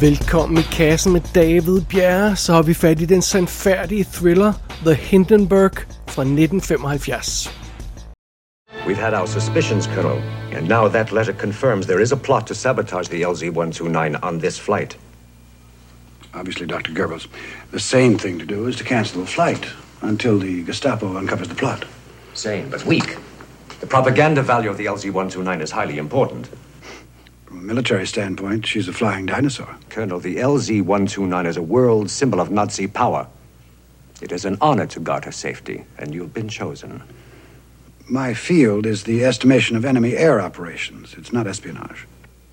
Velkommen i kassen med David Bjerre, så har vi fat i den sandfærdige thriller The Hindenburg fra 1975. We've had our suspicions, Colonel, and now that letter confirms there is a plot to sabotage the LZ-129 on this flight. Obviously, Dr. Goebbels, the sane thing to do is to cancel the flight until the Gestapo uncovers the plot. Sane, but weak. The propaganda value of the LZ-129 is highly important. From a military standpoint, she's a flying dinosaur. Colonel, the LZ-129 is a world symbol of Nazi power. It is an honor to guard her safety, and you've been chosen. My field is the estimation of enemy air operations. It's not espionage.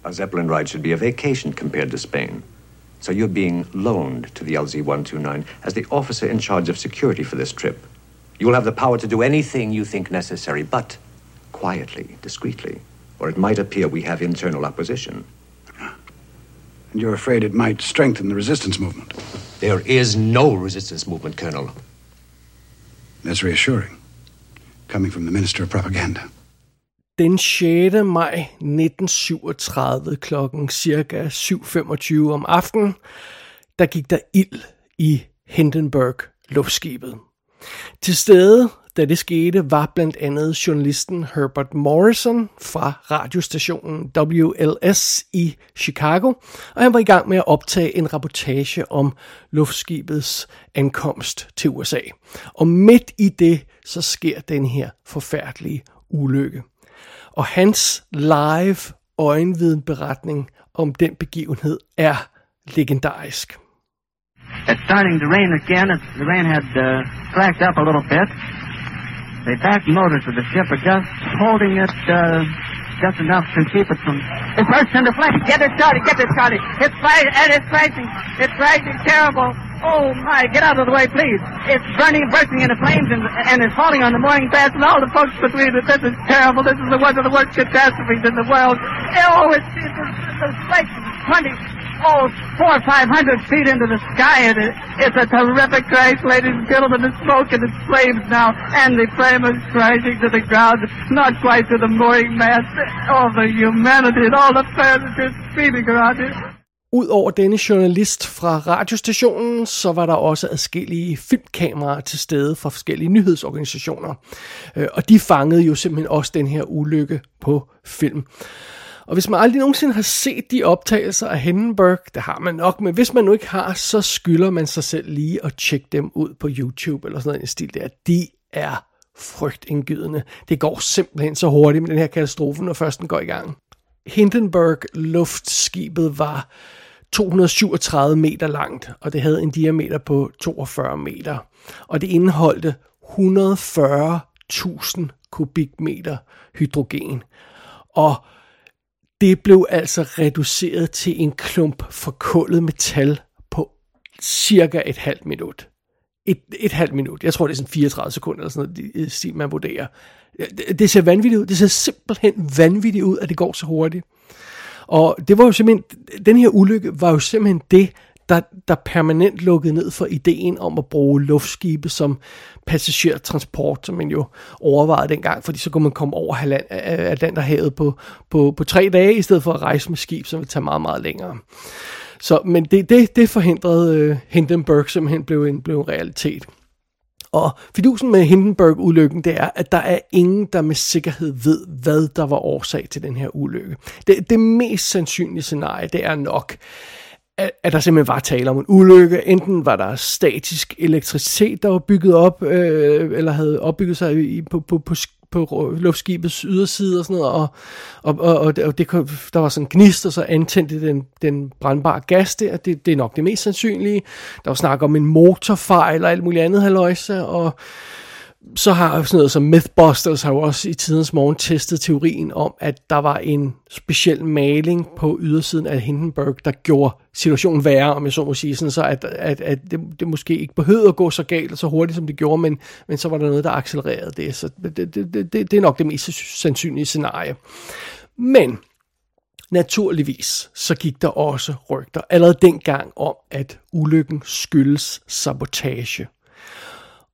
A Zeppelin ride should be a vacation compared to Spain. So you're being loaned to the LZ-129 as the officer in charge of security for this trip. You will have the power to do anything you think necessary, but quietly, discreetly, or it might appear we have internal opposition. And you're afraid it might strengthen the resistance movement. There is no resistance movement, Colonel. That's reassuring. Coming from the Minister of Propaganda. Den 6. maj 1937 klokken cirka 7.25 om aftenen, der gik der ild i Hindenburg luftskibet. Til stede, da det skete, var blandt andet journalisten Herbert Morrison fra radiostationen WLS i Chicago, og han var i gang med at optage en rapportage om luftskibets ankomst til USA. Og midt i det, så sker den her forfærdelige ulykke. Og hans live øjenvidenberetning om den begivenhed er legendarisk. It's starting to rain again. It's, the rain had uh, slacked up a little bit. The back motors of the ship are just holding it, uh, just enough to keep it from... It bursts into flames. Get it started. Get it started. It's blazing! and it's rising. It's rising terrible. Oh, my. Get out of the way, please. It's burning, bursting into flames, and, and it's falling on the morning bath, and all the folks between that this is terrible. This is the one of the worst catastrophes in the world. Oh, it's, it's, it's, it's like 20... full four or five hundred feet into the sky, and it, it's a terrific crash, ladies and gentlemen. The smoke and the flames now, and the flame is crashing to the ground, not quite to the mooring mast. All the humanity and all the furniture speeding around it. Udover denne journalist fra radiostationen, så var der også adskillige filmkameraer til stede fra forskellige nyhedsorganisationer. Øh, og de fangede jo simpelthen også den her ulykke på film. Og hvis man aldrig nogensinde har set de optagelser af Hindenburg, det har man nok, men hvis man nu ikke har, så skylder man sig selv lige at tjekke dem ud på YouTube eller sådan noget i stil der. De er frygtindgydende. Det går simpelthen så hurtigt med den her katastrofe, når først den går i gang. Hindenburg luftskibet var 237 meter langt, og det havde en diameter på 42 meter. Og det indeholdte 140.000 kubikmeter hydrogen. Og det blev altså reduceret til en klump forkullet metal på cirka et halvt minut. Et, et halvt minut. Jeg tror, det er sådan 34 sekunder eller sådan noget, stil, man vurderer. Det, det ser vanvittigt ud. Det ser simpelthen vanvittigt ud, at det går så hurtigt. Og det var jo simpelthen, den her ulykke var jo simpelthen det, der, der permanent lukkede ned for ideen om at bruge luftskibe som passagertransport, som man jo overvejede dengang, fordi så kunne man komme over øh, Atlanterhavet på, på, på tre dage, i stedet for at rejse med skib, som ville tage meget, meget længere. Så, men det, det, det forhindrede uh, Hindenburg simpelthen blev en, blev en realitet. Og fidusen med Hindenburg-ulykken, det er, at der er ingen, der med sikkerhed ved, hvad der var årsag til den her ulykke. Det, det mest sandsynlige scenarie, det er nok, at, at der simpelthen var tale om en ulykke. Enten var der statisk elektricitet, der var bygget op, øh, eller havde opbygget sig i, på, på, på, på luftskibets yderside og sådan noget, og, og, og, og, det, og det, der var sådan en gnist, og så antændte den, den brandbare gas der, det, det er nok det mest sandsynlige. Der var snak om en motorfejl og alt muligt andet haløjse, og så har sådan noget som Mythbusters har jo også i tidens morgen testet teorien om, at der var en speciel maling på ydersiden af Hindenburg, der gjorde situationen værre, om jeg så må sige, sådan så at, at, at det, det måske ikke behøvede at gå så galt og så hurtigt, som det gjorde, men, men så var der noget, der accelererede det. Så det, det, det, det, er nok det mest sandsynlige scenarie. Men naturligvis så gik der også rygter allerede dengang om, at ulykken skyldes sabotage.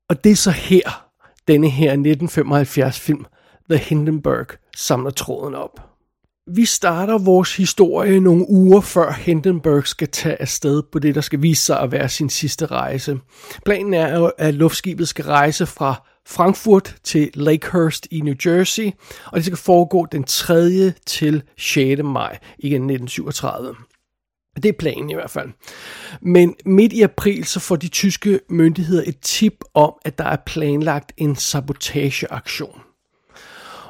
Og det er så her, denne her 1975 film, The Hindenburg, samler tråden op. vi starter vores historie nogle uger før Hindenburg skal tage afsted på det, der skal vise sig at være sin sidste rejse. Planen er, at luftskibet skal rejse fra Frankfurt til Lakehurst i New Jersey, og det skal foregå den 3. til 6. maj igen 1937. Det er planen i hvert fald. Men midt i april så får de tyske myndigheder et tip om, at der er planlagt en sabotageaktion.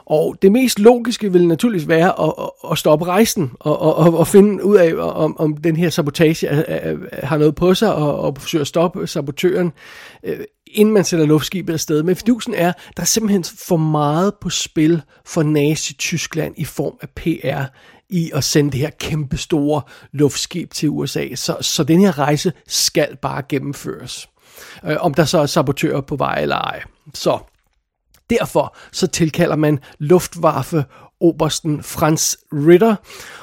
Og det mest logiske vil naturligvis være at, at stoppe rejsen og, og, og finde ud af, om, om den her sabotage øh, øh, øh, har noget på sig og, og forsøge at stoppe sabotøren, inden man sender luftskibet afsted. Men fidusen er, der er simpelthen for meget på spil for Nazi-Tyskland i form af PR i at sende det her kæmpe store luftskib til USA. Så, så den her rejse skal bare gennemføres. Øh, om der så er sabotører på vej eller ej. Så derfor så tilkalder man Luftwaffe Obersten Franz Ritter,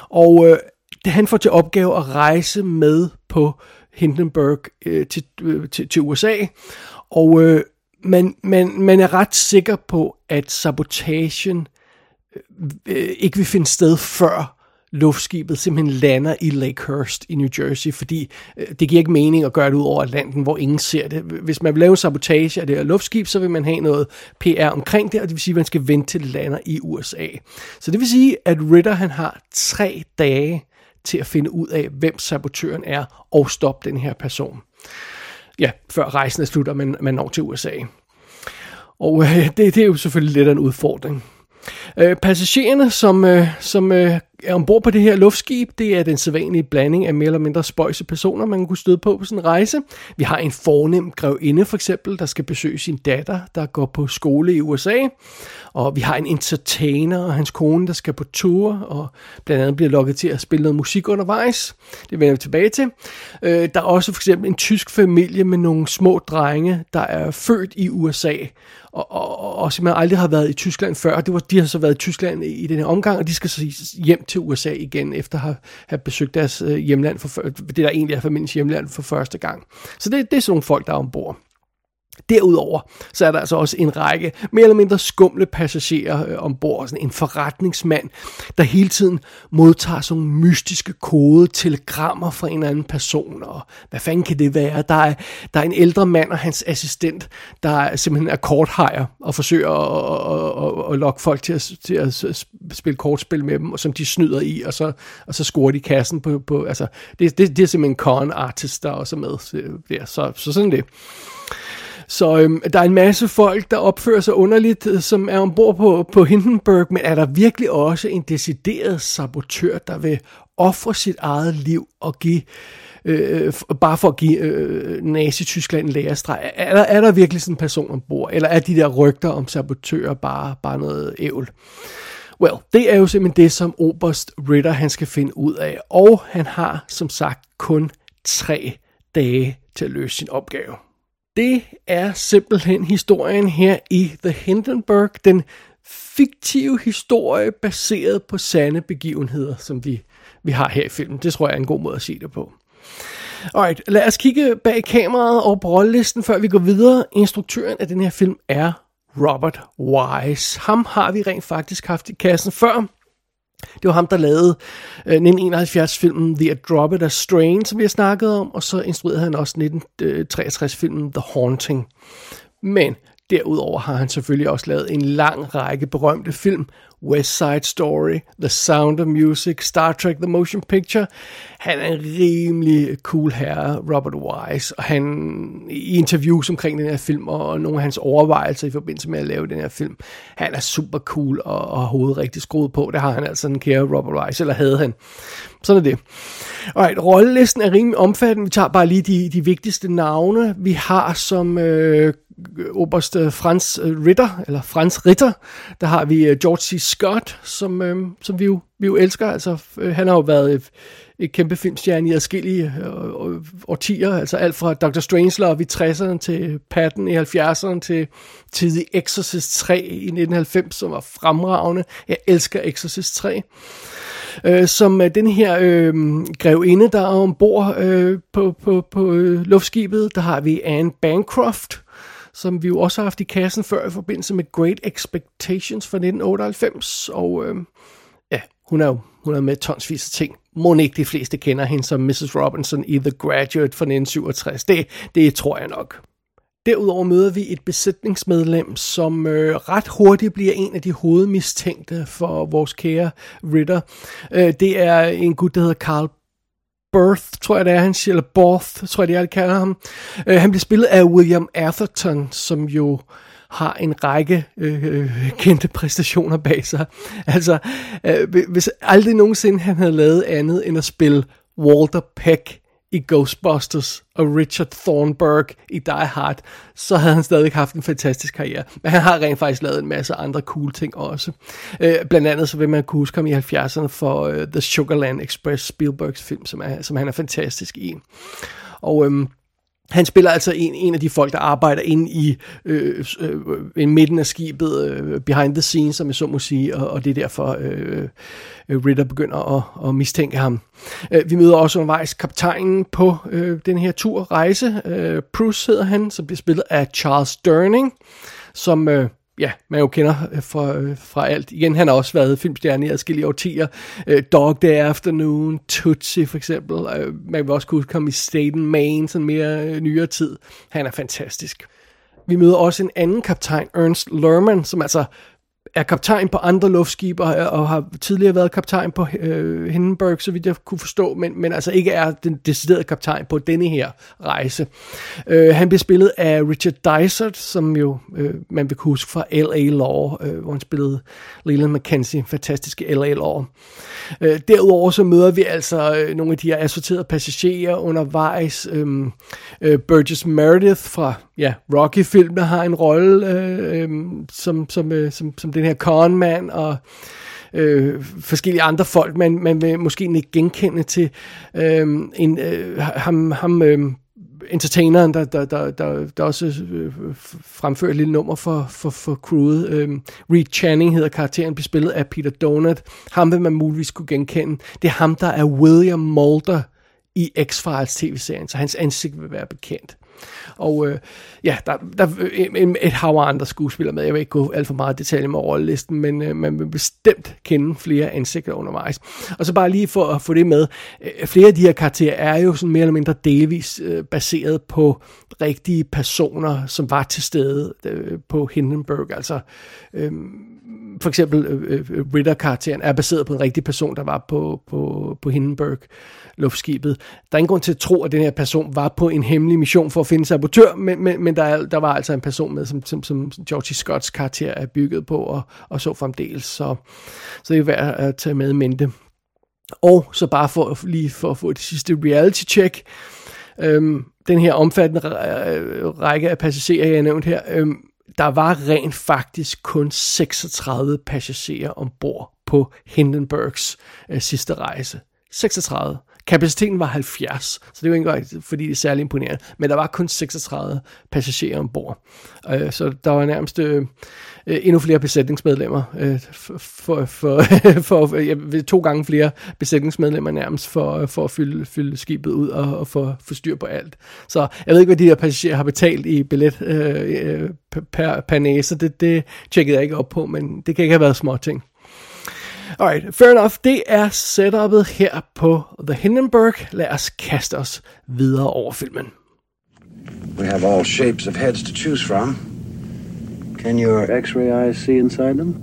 og øh, han får til opgave at rejse med på Hindenburg øh, til, øh, til, til USA, og øh, man, man, man er ret sikker på, at sabotagen øh, øh ikke vil finde sted før luftskibet simpelthen lander i Lakehurst i New Jersey, fordi øh, det giver ikke mening at gøre det ud over Atlanten, hvor ingen ser det. Hvis man vil lave sabotage af det her luftskib, så vil man have noget PR omkring det, og det vil sige, at man skal vente til det lander i USA. Så det vil sige, at Ritter han har tre dage til at finde ud af, hvem sabotøren er, og stoppe den her person. Ja, før rejsen er slut, og man, man når til USA. Og øh, det, det er jo selvfølgelig lidt af en udfordring. Øh, passagererne, som, øh, som øh, er ombord på det her luftskib, det er den sædvanlige blanding af mere eller mindre spøjse personer, man kunne støde på på sådan en rejse. Vi har en fornem grevinde for eksempel, der skal besøge sin datter, der går på skole i USA. Og vi har en entertainer og hans kone, der skal på tur, og blandt andet bliver lukket til at spille noget musik undervejs. Det vender vi tilbage til. Øh, der er også for eksempel en tysk familie med nogle små drenge, der er født i USA, og, og, og simpelthen aldrig har været i Tyskland før. Det var, de har så været i Tyskland i, i den her omgang, og de skal så hjem til USA igen, efter at have, have besøgt deres øh, hjemland, for, det der egentlig er familiens hjemland for første gang. Så det, det er sådan nogle folk, der er ombord. Derudover så er der altså også en række mere eller mindre skumle passagerer øh, ombord. Sådan en forretningsmand, der hele tiden modtager sådan nogle mystiske kode telegrammer fra en eller anden person. Og hvad fanden kan det være? Der er, der er en ældre mand og hans assistent, der simpelthen er korthajer og forsøger at, at, at, at lokke folk til at, til at spille kortspil med dem, og som de snyder i, og så, og så scorer de kassen på... på altså, det, det, det er simpelthen en con artist, der også er med. Øh, der, så, så sådan det. Så øhm, der er en masse folk, der opfører sig underligt, øh, som er ombord på, på Hindenburg, men er der virkelig også en decideret sabotør, der vil ofre sit eget liv og give øh, bare for at give øh, Nazi-Tyskland en lærestreg. Er der, er der virkelig sådan en person ombord, eller er de der rygter om sabotører bare, bare noget ævl? Well, det er jo simpelthen det, som Oberst Ritter han skal finde ud af, og han har som sagt kun tre dage til at løse sin opgave. Det er simpelthen historien her i The Hindenburg, den fiktive historie baseret på sande begivenheder, som vi, vi har her i filmen. Det tror jeg er en god måde at sige det på. Alright, lad os kigge bag kameraet og på rollelisten, før vi går videre. Instruktøren af den her film er Robert Wise. Ham har vi rent faktisk haft i kassen før. Det var ham, der lavede øh, 1971-filmen The Dropped a Strain, som vi har snakket om, og så instruerede han også 1963-filmen The Haunting. Men Derudover har han selvfølgelig også lavet en lang række berømte film. West Side Story, The Sound of Music, Star Trek The Motion Picture. Han er en rimelig cool herre, Robert Wise, og han i interviews omkring den her film, og nogle af hans overvejelser i forbindelse med at lave den her film, han er super cool og, og hovedet rigtig skruet på. Det har han altså, den kære Robert Wise, eller havde han. Sådan er det. Alright, rollelisten er rimelig omfattende. Vi tager bare lige de, de vigtigste navne. Vi har som øh, oberst øh, Frans øh, Ritter, eller Frans Ritter, der har vi øh, George C. Scott, som, øh, som vi, jo, vi jo elsker. Altså, øh, han har jo været et, et kæmpe filmstjerne i adskillige øh, øh årtier, altså alt fra Dr. Strangelove i 60'erne til Patton i 70'erne til, til The Exorcist 3 i 1990, som var fremragende. Jeg elsker Exorcist 3 øh, som øh, den her øh, grevinde, der er ombord øh, på, på, på øh, luftskibet. Der har vi Anne Bancroft, som vi jo også har haft i kassen før i forbindelse med Great Expectations fra 1998. Og øh, ja, hun er jo hun er med tonsvis af ting. Må ikke de fleste kender hende som Mrs. Robinson i The Graduate fra 1967. Det, det tror jeg nok. Derudover møder vi et besætningsmedlem, som øh, ret hurtigt bliver en af de hovedmistænkte for vores kære Ritter. Øh, det er en gut, der hedder Carl Birth, tror jeg det er, han siger, eller Borth, tror jeg det er, de kalder ham. Øh, han bliver spillet af William Atherton, som jo har en række øh, øh, kendte præstationer bag sig. Altså, øh, hvis aldrig nogensinde han havde lavet andet end at spille Walter Peck i Ghostbusters og Richard Thornburg i Die Hard, så havde han stadig haft en fantastisk karriere. Men han har rent faktisk lavet en masse andre cool ting også. Øh, blandt andet så vil man kunne huske ham i 70'erne for øh, The Sugarland Express, Spielbergs film, som, er, som han er fantastisk i. Og øhm, han spiller altså en, en af de folk, der arbejder inde i øh, øh, øh midten af skibet, øh, behind the scenes, som jeg så må sige, og, og det er derfor øh, øh, Ritter begynder at, at mistænke ham. Øh, vi møder også undervejs kaptajnen på øh, den her tur rejse. Øh, Bruce hedder han, som bliver spillet af Charles Durning, som... Øh, ja, man jo kender øh, fra, øh, fra alt. Igen, han har også været filmstjerne i adskillige årtier. Uh, Dog Day Afternoon, Tootsie for eksempel. Uh, man vil også kunne komme i Staten Maine, sådan mere nyere tid. Han er fantastisk. Vi møder også en anden kaptajn, Ernst Lerman, som altså er kaptajn på andre luftskibe og, og har tidligere været kaptajn på øh, Hindenburg, så vidt jeg kunne forstå, men, men altså ikke er den deciderede kaptajn på denne her rejse. Øh, han bliver spillet af Richard Dysart, som jo øh, man vil kunne huske fra L.A. Law, øh, hvor han spillede Leland McKenzie, fantastiske L.A. Law. Øh, derudover så møder vi altså øh, nogle af de her assorterede passagerer undervejs. Øh, øh, Burgess Meredith fra ja, Rocky-filmene har en rolle øh, øh, som, som, øh, som, som den her conman og øh, forskellige andre folk, man, man vil måske ikke genkende til øh, en, øh, ham, ham øh, entertaineren, der, der, der, der, der også øh, fremfører et lille nummer for, for, for crewet. Øh, Reed Channing hedder karakteren, bliver spillet af Peter Donut. Ham vil man muligvis kunne genkende. Det er ham, der er William Mulder i X-Files tv-serien, så hans ansigt vil være bekendt. Og øh, ja, der, der er et hav af andre skuespillere med. Jeg vil ikke gå alt for meget detaljer med rollelisten, men øh, man vil bestemt kende flere ansigter undervejs. Og så bare lige for at få det med. Øh, flere af de her karakterer er jo sådan mere eller mindre delvis øh, baseret på rigtige personer, som var til stede øh, på Hindenburg. Altså øh, for eksempel øh, øh, Ritter-karakteren er baseret på en rigtig person, der var på, på, på Hindenburg luftskibet. Der er ingen grund til at tro, at den her person var på en hemmelig mission for at finde sabotør, men, men, men der, er, der var altså en person med, som, som, som Georgie Scotts karakter er bygget på, og, og så fremdeles. Så, så det er værd at tage med i mente. Og så bare for lige for at få det sidste reality check. Øhm, den her omfattende øh, række af passagerer, jeg har nævnt her, øhm, der var rent faktisk kun 36 passagerer ombord på Hindenburgs øh, sidste rejse. 36. Kapaciteten var 70, så det var ikke engang, fordi det er særlig imponerende. Men der var kun 36 passagerer ombord. Øh, så der var nærmest øh, øh endnu flere besætningsmedlemmer. Øh, for, for, for, for ja, to gange flere besætningsmedlemmer nærmest for, øh, for at fylde, fylde skibet ud og, og få, få styr på alt. Så jeg ved ikke, hvad de her passagerer har betalt i billet øh, øh per, per næse. Det, det tjekkede jeg ikke op på, men det kan ikke have været små ting. Alright, fair enough. Det er setupet her på The Hindenburg. Lad os kaste os videre over filmen. We have all shapes of heads to choose from. Can your x-ray eyes see inside them?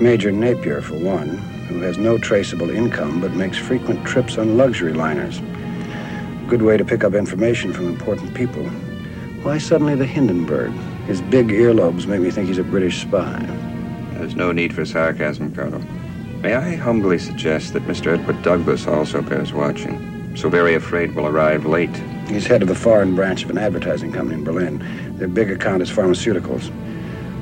Major Napier, for one, who has no traceable income but makes frequent trips on luxury liners. Good way to pick up information from important people. Why suddenly the Hindenburg? His big earlobes make me think he's a British spy. There's no need for sarcasm, Colonel. May I humbly suggest that Mr. Edward Douglas also bears watching? So very afraid will arrive late. He's head of the foreign branch of an advertising company in Berlin. Their big account is pharmaceuticals.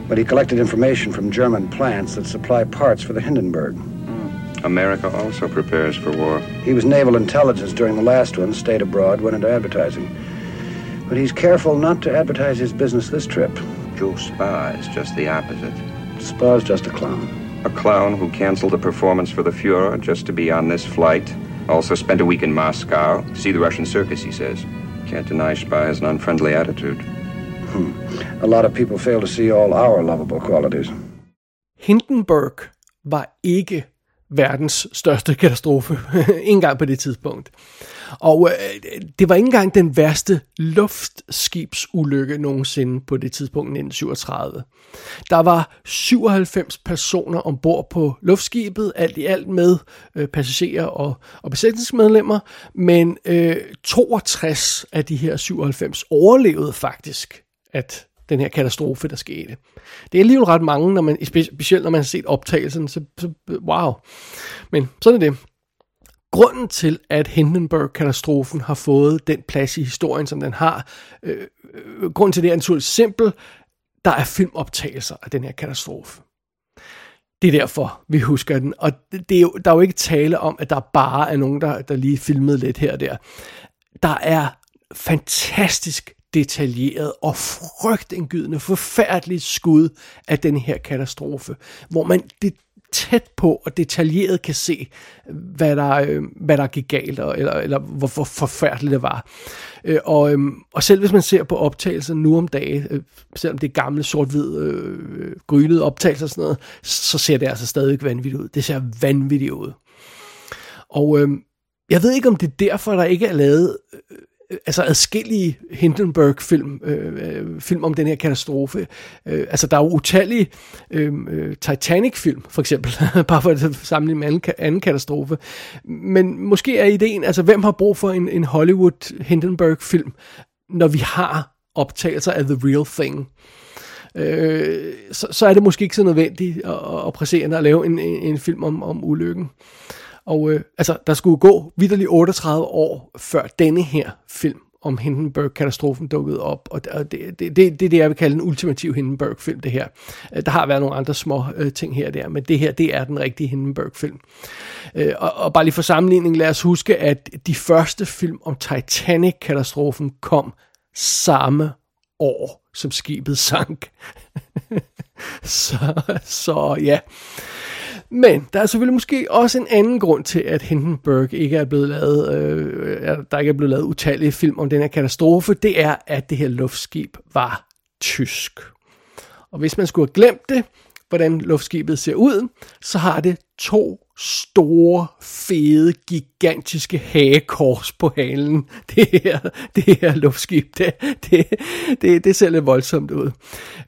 But he collected information from German plants that supply parts for the Hindenburg. Hmm. America also prepares for war. He was naval intelligence during the last one, stayed abroad, went into advertising. But he's careful not to advertise his business this trip. Joe Spa is just the opposite. Spa's just a clown. A clown who canceled a performance for the Fuhrer just to be on this flight. Also spent a week in Moscow. See the Russian circus, he says. Can't deny Spy has an unfriendly attitude. Hmm. A lot of people fail to see all our lovable qualities. Hindenburg var ikke verdens største katastrofe, ikke engang på det tidspunkt. Og øh, det var ikke engang den værste luftskibsulykke nogensinde på det tidspunkt i 1937. Der var 97 personer ombord på luftskibet, alt i alt med øh, passagerer og, og besætningsmedlemmer, men øh, 62 af de her 97 overlevede faktisk, at den her katastrofe, der skete. Det er alligevel ret mange, når man, specielt når man har set optagelsen, så, så wow. Men sådan er det. Grunden til, at Hindenburg-katastrofen har fået den plads i historien, som den har, øh, øh grunden til det er naturligvis simpel. Der er filmoptagelser af den her katastrofe. Det er derfor, vi husker den. Og det er jo, der er jo ikke tale om, at der bare er nogen, der, der lige filmede lidt her og der. Der er fantastisk detaljeret og frygtindgydende, forfærdeligt skud af den her katastrofe, hvor man det tæt på og detaljeret kan se, hvad der, øh, hvad der gik galt, eller, eller hvor, hvor forfærdeligt det var. Øh, og, øh, og selv hvis man ser på optagelser nu om dagen, øh, selvom det er gamle sort-hvid øh, grynede optagelser og sådan noget, så ser det altså stadig vanvittigt ud. Det ser vanvittigt ud. Og øh, jeg ved ikke, om det er derfor, der ikke er lavet øh, Øh, altså adskillige Hindenburg-film øh, øh, film om den her katastrofe. Øh, altså, der er jo utallige øh, øh Titanic-film, for eksempel, bare for at sammenligne med anden, anden katastrofe. Men måske er ideen, altså, hvem har brug for en, en Hollywood Hindenburg-film, når vi har optagelser af The Real Thing? Øh, så, så er det måske ikke så nødvendigt at, at præsere at lave en, en, en film om, om ulykken. Og øh, altså, der skulle gå vidderligt 38 år før denne her film om Hindenburg-katastrofen dukkede op, og det, det, det, det er det, jeg vil kalde en ultimativ Hindenburg-film, det her. Øh, der har været nogle andre små øh, ting her og der, men det her, det er den rigtige Hindenburg-film. Øh, og, og bare lige for sammenligning, lad os huske, at de første film om Titanic-katastrofen kom samme år, som skibet sank. så, så ja. Men der er selvfølgelig måske også en anden grund til, at Hindenburg ikke er blevet lavet, øh, der ikke er blevet lavet utallige film om den her katastrofe. Det er, at det her luftskib var tysk. Og hvis man skulle have glemt det, hvordan luftskibet ser ud, så har det to store, fede, gigantiske hagekors på halen. Det her, det her luftskib, det, det, det, det ser lidt voldsomt ud.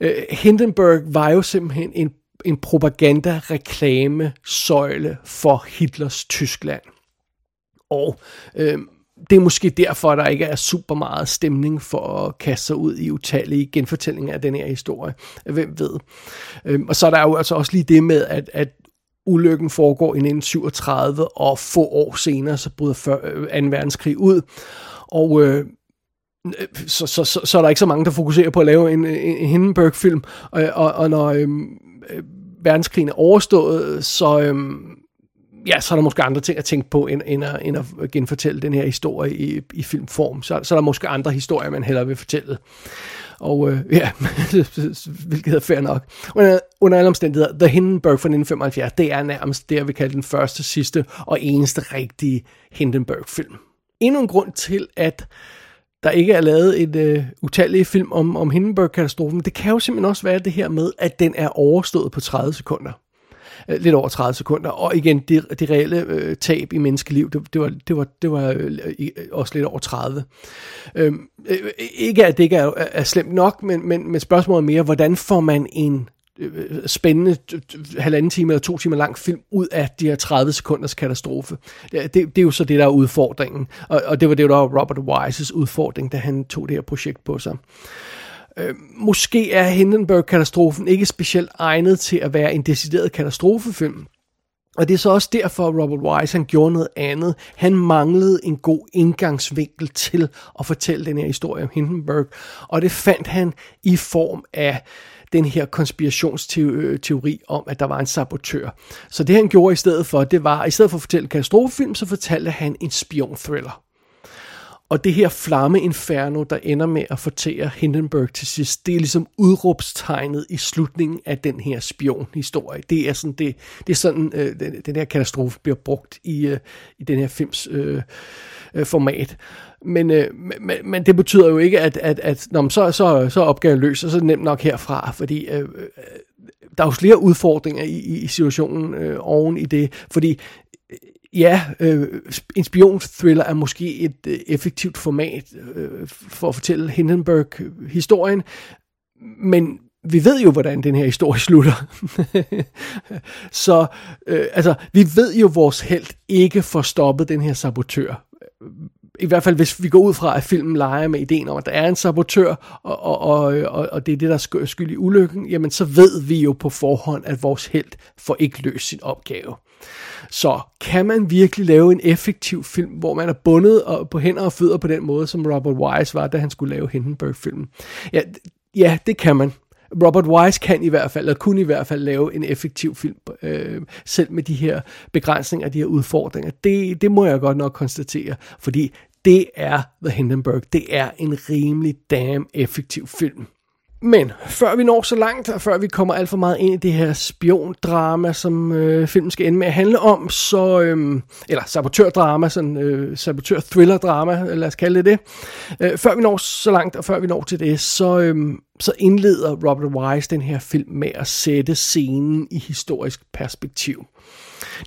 Uh, Hindenburg var jo simpelthen en en propaganda-reklame-søjle for Hitlers Tyskland. Og øh, det er måske derfor, der ikke er super meget stemning for at kaste sig ud i utallige genfortællinger af den her historie. Hvem ved? Øh, og så er der jo altså også lige det med, at, at ulykken foregår i 1937, og få år senere, så bryder 2. Øh, verdenskrig ud. Og øh, øh, så, så, så, så er der ikke så mange, der fokuserer på at lave en, en Hindenburg-film, og, og, og når øh, øh, verdenskrigen er overstået, så, øh, ja, så er der måske andre ting at tænke på, end, end, at, end at genfortælle den her historie i, i filmform. Så, så er der måske andre historier, man hellere vil fortælle. Og øh, ja, hvilket er fair nok. Under, øh, under alle omstændigheder, The Hindenburg fra 1975, det er nærmest det, jeg vil kalde den første, sidste og eneste rigtige Hindenburg-film. Endnu en grund til, at der ikke er lavet et øh, utallige film om, om Hindenburg-katastrofen. Det kan jo simpelthen også være det her med, at den er overstået på 30 sekunder. Øh, lidt over 30 sekunder. Og igen, det, det reelle øh, tab i menneskeliv, det, det var, det var, det var øh, øh også lidt over 30. Øhm, øh, ikke at det ikke er, er slemt nok, men, men, men spørgsmålet er mere, hvordan får man en Øh, spændende halvanden time eller to timer lang film ud af de her 30 sekunders katastrofe. Det, det, er jo så det, der er udfordringen. Og, og det var det, der var Robert Wise's udfordring, da han tog det her projekt på sig. Øh, måske er Hindenburg-katastrofen ikke specielt egnet til at være en decideret katastrofefilm. Og det er så også derfor, at Robert Wise han gjorde noget andet. Han manglede en god indgangsvinkel til at fortælle den her historie om Hindenburg. Og det fandt han i form af den her konspirationsteori om, at der var en sabotør. Så det han gjorde i stedet for, det var, i stedet for at fortælle en katastrofefilm, så fortalte han en spion-thriller. Og det her flamme-inferno, der ender med at fortære Hindenburg til sidst, det er ligesom udråbstegnet i slutningen af den her spionhistorie. Det er sådan, det, det er sådan øh, den, den her katastrofe bliver brugt i, øh, i den her films øh, øh, format. Men, øh, men, men det betyder jo ikke, at, at, at når man så, så, så er opgaven løs, og så er det nemt nok herfra, fordi øh, øh der er jo flere udfordringer i, i situationen øh, oven i det, fordi ja, øh, en spionthriller er måske et øh, effektivt format øh, for at fortælle Hindenburg-historien, men vi ved jo, hvordan den her historie slutter. så øh, altså, vi ved jo, at vores held ikke får stoppet den her sabotør. I hvert fald, hvis vi går ud fra, at filmen leger med ideen om, at der er en sabotør, og, og, og, og, og det er det, der er skyld i ulykken, jamen så ved vi jo på forhånd, at vores held får ikke løst sin opgave. Så kan man virkelig lave en effektiv film, hvor man er bundet på hænder og fødder på den måde, som Robert Wise var, da han skulle lave Hindenburg-filmen? Ja, ja, det kan man. Robert Wise kan i hvert fald, eller kunne i hvert fald lave en effektiv film, øh, selv med de her begrænsninger, de her udfordringer. Det, det må jeg godt nok konstatere, fordi det er The Hindenburg. Det er en rimelig damn effektiv film. Men før vi når så langt, og før vi kommer alt for meget ind i det her spiondrama, som øh, filmen skal ende med at handle om, så, øh, eller sabotørdrama, sådan øh, sabotør-thriller-drama, lad os kalde det det. Øh, før vi når så langt, og før vi når til det, så, øh, så indleder Robert Wise den her film med at sætte scenen i historisk perspektiv.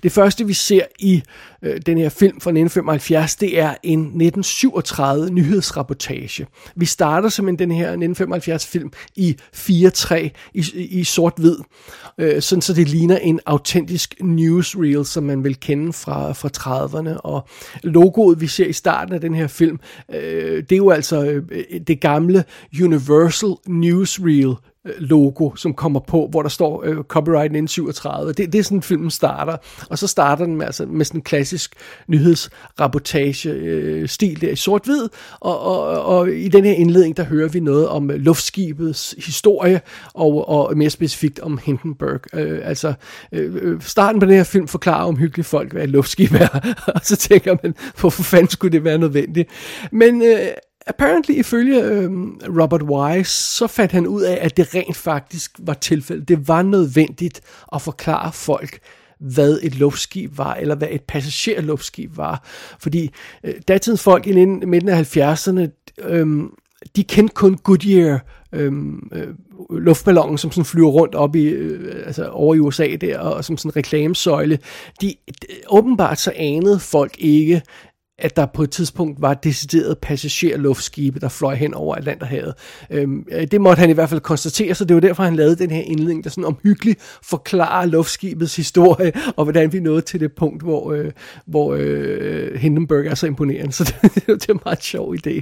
Det første, vi ser i øh, den her film fra 1975, det er en 1937 nyhedsrapportage. Vi starter som den her 1975 film i 4-3 i, i sort-hvid, øh, sådan så det ligner en autentisk newsreel, som man vil kende fra, fra 30'erne. Og logoet, vi ser i starten af den her film, øh, det er jo altså øh, det gamle Universal Newsreel øh, logo, som kommer på, hvor der står øh, copyright 1937. Det, det er sådan, filmen starter. Og så starter den med, altså, med sådan en klassisk nyhedsrapportage-stil øh, der i sort-hvid. Og, og, og i den her indledning, der hører vi noget om øh, luftskibets historie, og, og mere specifikt om Hindenburg. Øh, altså, øh, øh starten på den her film forklarer om hyggelige folk, hvad et luftskib er. og så tænker man, hvorfor fanden skulle det være nødvendigt? Men... Øh, apparently ifølge øh, Robert Wise, så fandt han ud af, at det rent faktisk var tilfældet. Det var nødvendigt at forklare folk, hvad et luftskib var, eller hvad et passagerluftskib var. Fordi øh, datidens folk i midten af 70'erne, øh, de kendte kun Goodyear øhm, øh, luftballonen, som sådan flyver rundt op i, øh, altså over i USA der, og som sådan en reklamesøjle. De, de, åbenbart så anede folk ikke, at der på et tidspunkt var decideret passagerluftskibe, der fløj hen over Atlanterhavet. Øhm, øh, det måtte han i hvert fald konstatere, så det var derfor, han lavede den her indledning, der sådan omhyggeligt forklarer luftskibets historie, og hvordan vi nåede til det punkt, hvor, øh, hvor øh, Hindenburg er så imponerende. Så det, det var en meget sjov idé.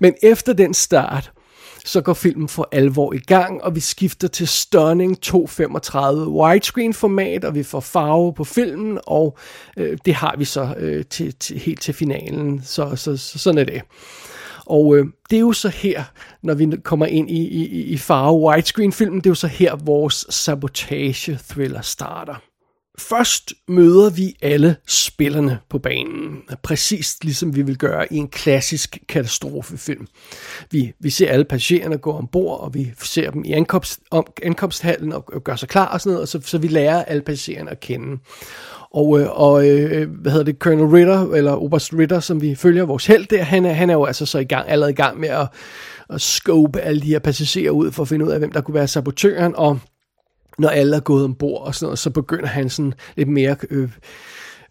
Men efter den start, så går filmen for alvor i gang, og vi skifter til stunning 235 widescreen format, og vi får farve på filmen, og øh, det har vi så øh, til, til, helt til finalen. Så, så, så sådan er det. Og øh, det er jo så her, når vi kommer ind i, i, i farve widescreen filmen, det er jo så her, vores sabotage thriller starter. Først møder vi alle spillerne på banen, præcis ligesom vi vil gøre i en klassisk katastrofefilm. Vi, vi ser alle passagererne gå ombord, og vi ser dem i ankomst, om, ankomsthallen og, og gør sig klar og sådan noget, og så, så vi lærer alle passagererne at kende. Og, øh, og øh, hvad hedder det, Colonel Ritter, eller Oberst Ritter, som vi følger vores held der, han er, han er jo altså så i gang, allerede i gang med at, at scope alle de her passagerer ud, for at finde ud af, hvem der kunne være sabotøren, og når alle er gået ombord og sådan noget, så begynder han sådan lidt mere øh,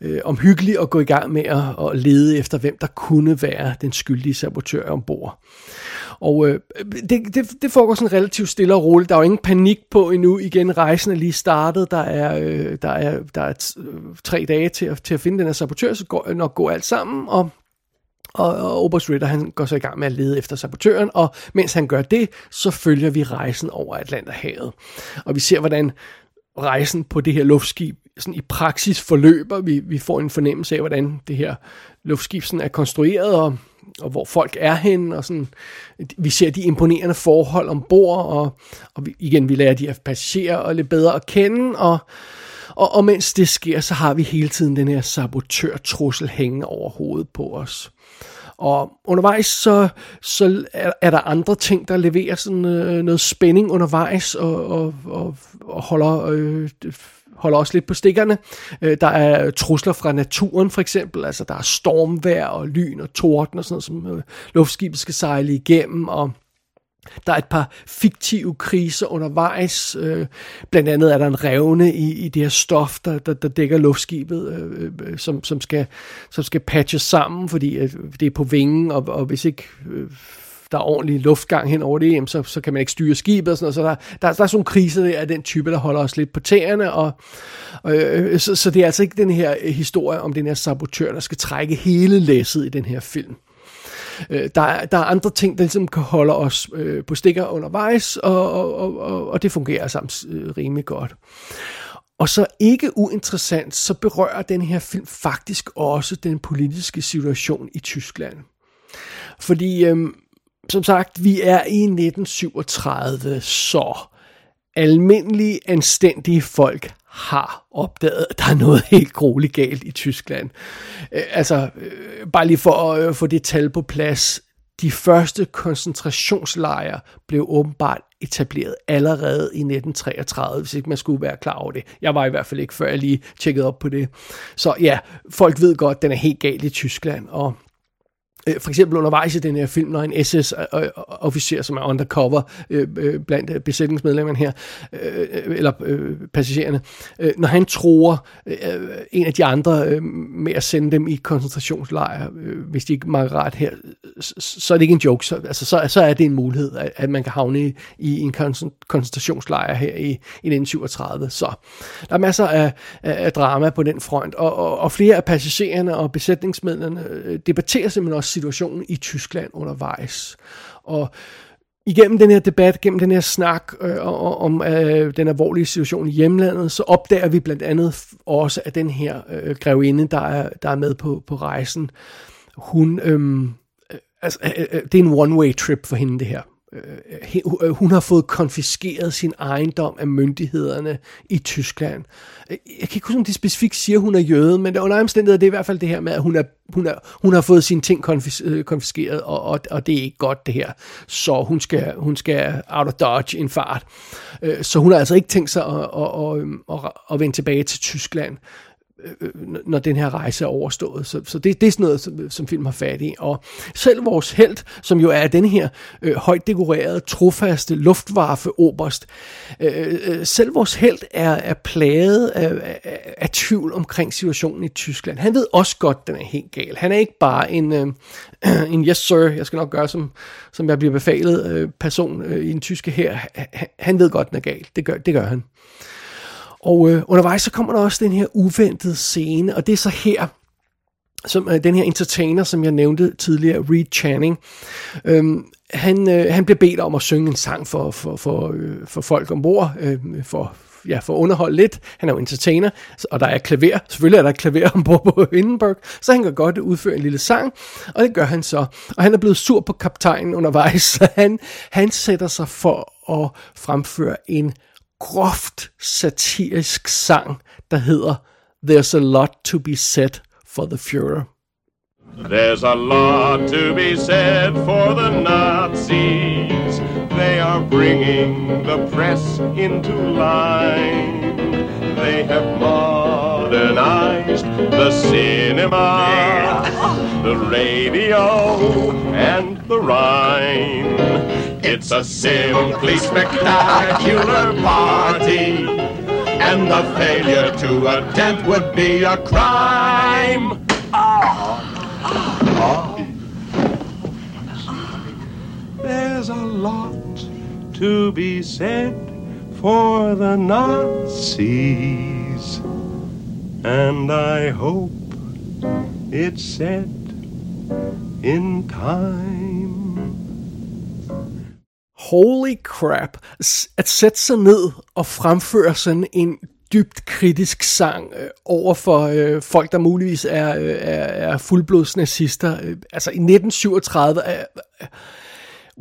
øh, omhyggeligt at gå i gang med at, at lede efter, hvem der kunne være den skyldige sabotør ombord. Og øh, det, det, det foregår sådan relativt stille og roligt. Der er jo ingen panik på endnu. Igen, rejsen er lige startet. Der er, øh, der er, der er øh, tre dage til at, til at finde den her sabotør, så går nok går alt sammen. Og og, og Oberst Ritter, han går så i gang med at lede efter sabotøren, og mens han gør det, så følger vi rejsen over Atlanterhavet. Og vi ser, hvordan rejsen på det her luftskib sådan i praksis forløber. Vi, vi får en fornemmelse af, hvordan det her luftskib sådan er konstrueret, og, og hvor folk er henne, og sådan, vi ser de imponerende forhold ombord, og, og vi, igen, vi lærer de her passagerer og lidt bedre at kende, og, og, og mens det sker, så har vi hele tiden den her sabotør-trussel hængende over hovedet på os. Og undervejs så, så er, er der andre ting, der leverer sådan øh, noget spænding undervejs og, og, og, og holder, øh, holder også lidt på stikkerne. Øh, der er trusler fra naturen for eksempel, altså der er stormvejr og lyn og torden og sådan noget, som øh, luftskibet skal sejle igennem, og der er et par fiktive kriser undervejs. Øh, blandt andet er der en revne i, i det her stof, der, der, der dækker luftskibet, øh, øh, som, som, skal, som skal patches sammen, fordi øh, det er på vingen, og, og hvis ikke øh, der er ordentlig luftgang hen over det, jamen, så, så kan man ikke styre skibet og sådan noget. Så der, der, der er sådan nogle kriser der af den type, der holder os lidt på tæerne, og, og øh, så, så det er altså ikke den her historie om den her sabotør, der skal trække hele læsset i den her film. Øh, der, er, der er andre ting, der ligesom kan holde os øh, på stikker undervejs, og, og, og, og det fungerer sammen øh, rimelig godt. Og så ikke uinteressant, så berører den her film faktisk også den politiske situation i Tyskland. Fordi, øh, som sagt, vi er i 1937, så almindelige, anstændige folk har opdaget, at der er noget helt grueligt galt i Tyskland. Øh, altså, øh, bare lige for at øh, få det tal på plads. De første koncentrationslejre blev åbenbart etableret allerede i 1933, hvis ikke man skulle være klar over det. Jeg var i hvert fald ikke, før jeg lige tjekkede op på det. Så ja, folk ved godt, at den er helt galt i Tyskland, og Øh, for eksempel undervejs i den her film, når en SS-officer, øh, øh, som er undercover øh, øh, blandt øh, besætningsmedlemmerne her, eller passagererne, når han tror en af de andre med at sende dem i koncentrationslejre, hvis de ikke meget ret her, så er det ikke en joke, så, altså, så, så er det en mulighed, at, man kan havne i, i en koncentrationslejr her i, i 1937. Så der er masser af, af, af drama på den front, og, og, og flere af passagererne og besætningsmedlemmerne debatterer simpelthen også situationen i Tyskland undervejs. Og igennem den her debat, gennem den her snak øh, om øh, den alvorlige situation i hjemlandet, så opdager vi blandt andet også, at den her øh, grevinde, der er, der er med på, på rejsen, hun, øhm, øh, altså, øh, øh, øh, det er en one-way trip for hende det her. Øh, øh, øh, hun har fået konfiskeret sin ejendom af myndighederne i Tyskland. Jeg kan ikke huske, om de specifikt siger, at hun er jøde, men under omstændigheder det er i hvert fald det her med, at hun, er, hun, er, hun har fået sine ting konfis, konfiskeret, og, og, og det er ikke godt det her. Så hun skal, hun skal out of dodge en fart. Så hun har altså ikke tænkt sig at, at, at, øhm, at, at vende tilbage til Tyskland. Øh, øh når den her rejse er overstået. Så, så det, det er sådan noget, som, som film har fat i. Og selv vores held, som jo er den her øh, højt dekorerede, trofaste luftwaffe-oberst, øh, øh, selv vores held er, er plaget af, af, af tvivl omkring situationen i Tyskland. Han ved også godt, den er helt gal. Han er ikke bare en, øh, en yes sir, jeg skal nok gøre, som, som jeg bliver befalet øh, person øh, i den tyske her. Han ved godt, den er gal. Det gør, det gør han. Og øh, undervejs så kommer der også den her uventede scene, og det er så her, som øh, den her entertainer, som jeg nævnte tidligere, Reed Channing, øhm, han, øh, han bliver bedt om at synge en sang for, for, for, øh, for folk ombord, øh, for, ja, for at underholde lidt. Han er jo entertainer, og der er klaver. Selvfølgelig er der klaver ombord på Hindenburg, så han kan godt udføre en lille sang, og det gør han så. Og han er blevet sur på kaptajnen undervejs, så han, han sætter sig for at fremføre en groft satirisk sang, der hedder There's a lot to be said for the Führer. There's a lot to be said for the Nazis. They are bringing the press into line. They have modernized the cinema, the radio, and the Rhine. It's a simply spectacular party, and the failure to attend would be a crime. There's a lot to be said for the Nazis, and I hope it's said in time. holy crap, at sætte sig ned og fremføre sådan en dybt kritisk sang øh, over for øh, folk, der muligvis er, øh, er, er fuldblods nazister. Øh, altså i 1937 er... Øh, øh,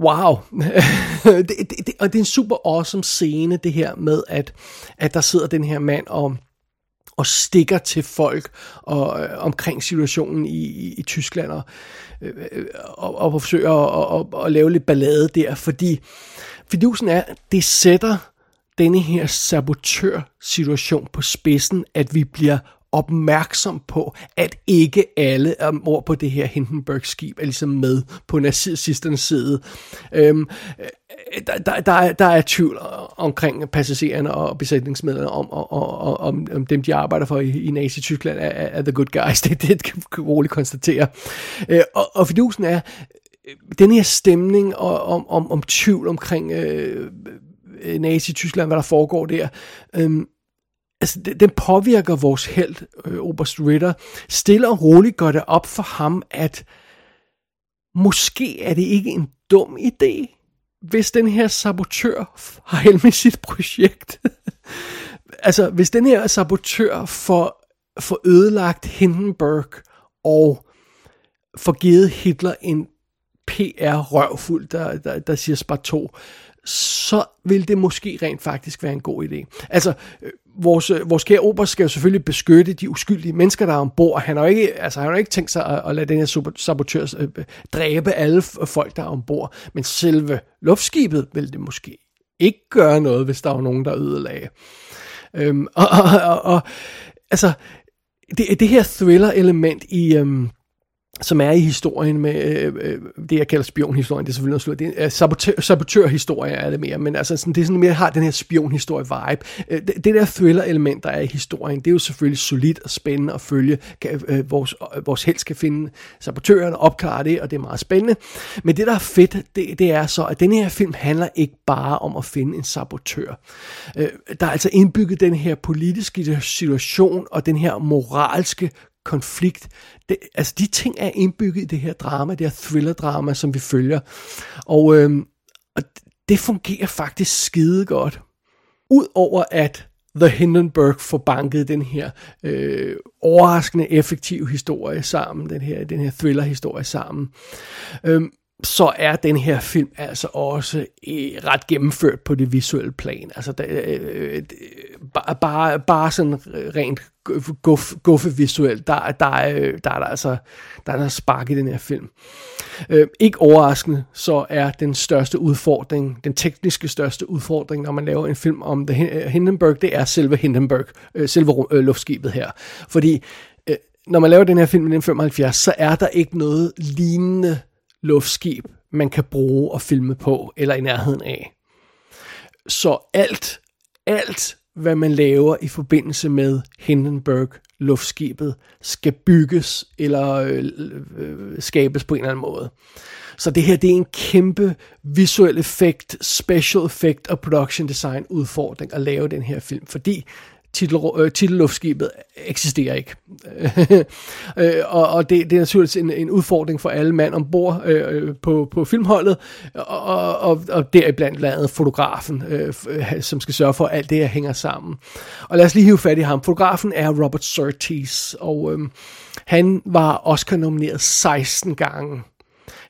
wow. det, det, det, og det er en super awesome scene, det her med, at, at der sidder den her mand og og stikker til folk og, øh, omkring situationen i, i, i Tyskland og, øh, og, og forsøger at, og, og lave lidt ballade der, fordi fidusen er, det sætter denne her sabotør-situation på spidsen, at vi bliver opmærksom på, at ikke alle ombord på det her Hindenburg-skib er ligesom med på nazisternes side. Øhm, øh, der, der, der, er, der er tvivl omkring passagererne og besætningsmedlemmerne om, om, om, om, om dem, de arbejder for i, i Nazi-Tyskland, er, er the good guys. Det, det kan vi roligt konstatere. Øh, og, og fidusen er, øh, den her stemning og, om, om, om tvivl omkring øh, øh Nazi-Tyskland, hvad der foregår der, øh, altså, den påvirker vores held, øh, Oberst Ritter. Stille og roligt går det op for ham, at måske er det ikke en dum idé, hvis den her sabotør har held med sit projekt. altså, hvis den her sabotør får, får ødelagt Hindenburg og får givet Hitler en PR-røvfuld, der, der, der siger spar 2, så vil det måske rent faktisk være en god idé. Altså, øh, vores, øh, vores kære ober skal jo selvfølgelig beskytte de uskyldige mennesker, der er ombord. Han har jo ikke, altså, han har jo ikke tænkt sig at, at lade den her sabotør øh, øh, dræbe alle folk, der er ombord. Men selve luftskibet vil det måske ikke gøre noget, hvis der var nogen, der ødelagde. Øhm, og, og, og, og, altså, det, det her thriller-element i... Øhm, som er i historien med øh, øh, det, jeg kalder spionhistorien. Det er selvfølgelig noget det er øh, sabotør, sabotørhistorie er det mere, men altså sådan, det er sådan mere, har den her spionhistorie-vibe. Øh, det, det der thriller-element, der er i historien, det er jo selvfølgelig solidt og spændende at følge. Kan, øh, vores, øh, vores held skal finde sabotøren og opklare det, og det er meget spændende. Men det, der er fedt, det, det er så, at den her film handler ikke bare om at finde en sabotør. Øh, der er altså indbygget den her politiske situation og den her moralske konflikt. Det, altså de ting er indbygget i det her drama, det her thriller-drama, som vi følger. Og, øh, og det fungerer faktisk skide godt. Udover at The Hindenburg får banket den her øh, overraskende effektive historie sammen, den her, den her thriller-historie sammen. Øh, så er den her film altså også øh, ret gennemført på det visuelle plan. Altså der, øh, øh bare, bare, bare sådan rent guf, guffe visuelt, der, der, er, øh, der er der altså der er der spark i den her film. Øh, ikke overraskende, så er den største udfordring, den tekniske største udfordring, når man laver en film om The øh, Hindenburg, det er selve Hindenburg, øh, selve øh, luftskibet her. Fordi øh, når man laver den her film i 1975, så er der ikke noget lignende luftskib, man kan bruge og filme på, eller i nærheden af. Så alt, alt, hvad man laver i forbindelse med Hindenburg luftskibet, skal bygges eller øh, øh, skabes på en eller anden måde. Så det her, det er en kæmpe visuel effekt, special effect og production design udfordring at lave den her film, fordi titel, øh, titelluftskibet eksisterer ikke. øh, og og det, det er naturligvis en, en udfordring for alle mand ombord øh, på, på filmholdet, og, og, og deriblandt landet fotografen, øh, øh, som skal sørge for, at alt det her hænger sammen. Og lad os lige hive fat i ham. Fotografen er Robert Surtees, og øh, han var Oscar-nomineret 16 gange.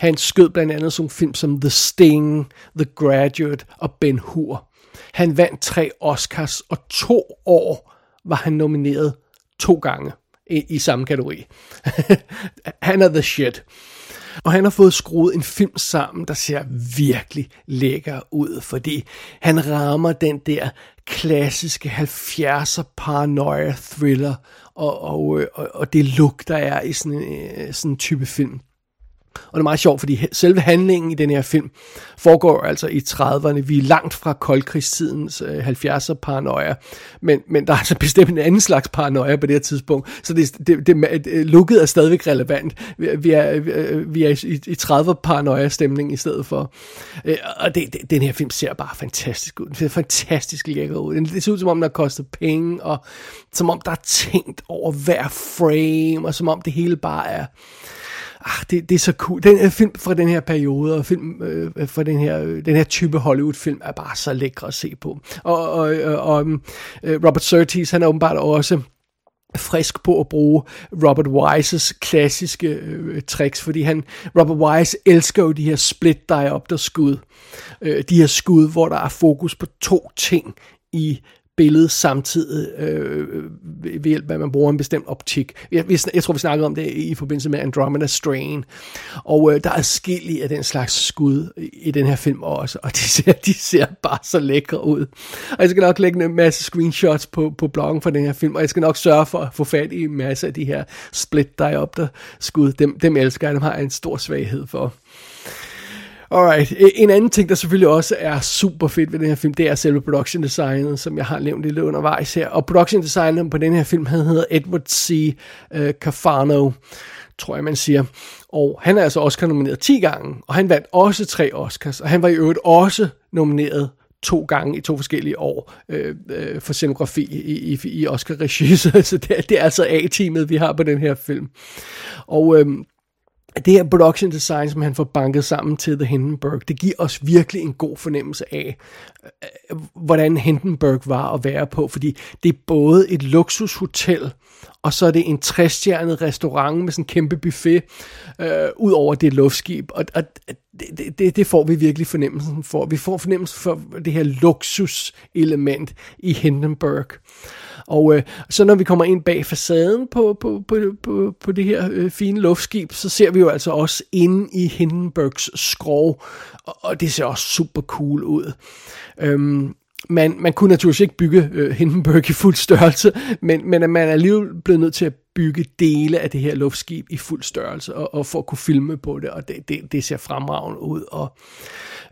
Han skød blandt andet sådan film som The Sting, The Graduate og Ben Hur. Han vandt tre Oscars, og to år var han nomineret to gange i, i samme kategori. han er the shit. Og han har fået skruet en film sammen, der ser virkelig lækker ud, fordi han rammer den der klassiske 70'er paranoia thriller, og, og, og, og det look, der er i sådan en, øh, sådan type film. Og det er meget sjovt, fordi selve handlingen i den her film foregår altså i 30'erne. Vi er langt fra koldkrigstidens øh, 70'er paranoia. Men, men der er altså bestemt en anden slags paranoia på det her tidspunkt. Så det, det, det, det lukket er stadigvæk relevant. Vi, vi er, øh, vi er i, i 30'er paranoia stemning i stedet for. Øh, og det, det, den her film ser bare fantastisk ud. Den ser fantastisk lækker ud. Det ser ud som om, den har kostet penge, og som om der er tænkt over hver frame, og som om det hele bare er ah, det, det er så cool. Den her film fra den her periode, og film øh, øh, fra den her, øh, den her type Hollywood-film, er bare så lækre at se på. Og, og, og, og øh, Robert Surtees, han er åbenbart også frisk på at bruge Robert Wise's klassiske øh, tricks, fordi han, Robert Wise elsker jo de her split diopter skud. Øh, de her skud, hvor der er fokus på to ting i billede samtidig øh, ved hjælp af, at man bruger en bestemt optik. Jeg, jeg, jeg tror, vi snakkede om det i forbindelse med Andromeda Strain. Og øh, der er skillige af den slags skud i, i den her film også, og de ser, de ser bare så lækre ud. Og jeg skal nok lægge en masse screenshots på, på bloggen for den her film, og jeg skal nok sørge for at få fat i en masse af de her split diopter skud. Dem, dem elsker jeg, dem har jeg en stor svaghed for. Alright, en anden ting, der selvfølgelig også er super fedt ved den her film, det er selve production designet, som jeg har nævnt lidt undervejs her. Og production designet på den her film, han hedder Edward C. Øh, Cafano, tror jeg man siger. Og han er altså Oscar nomineret 10 gange, og han vandt også tre Oscars, og han var i øvrigt også nomineret to gange i to forskellige år øh, øh, for scenografi i, i, i Oscar-regi, så det, det er altså A-teamet, vi har på den her film. Og øh, det her production design, som han får banket sammen til The Hindenburg, det giver os virkelig en god fornemmelse af, øh, øh, hvordan Hindenburg var at være på, fordi det er både et luksushotel, og så er det en træstjernet restaurant med sådan en kæmpe buffet, øh, ud over det luftskib, og, og det, det, det får vi virkelig fornemmelsen for. Vi får fornemmelsen for det her luksuselement i Hindenburg. Og øh, så når vi kommer ind bag facaden på, på, på, på, på det her øh, fine luftskib, så ser vi jo altså også inde i Hindenburgs skrov, og, og det ser også super cool ud. Øhm, man, man kunne naturligvis ikke bygge øh, Hindenburg i fuld størrelse, men, men man er alligevel blevet nødt til at bygge dele af det her luftskib i fuld størrelse, og, og for at kunne filme på det, og det, det, det ser fremragende ud. Og,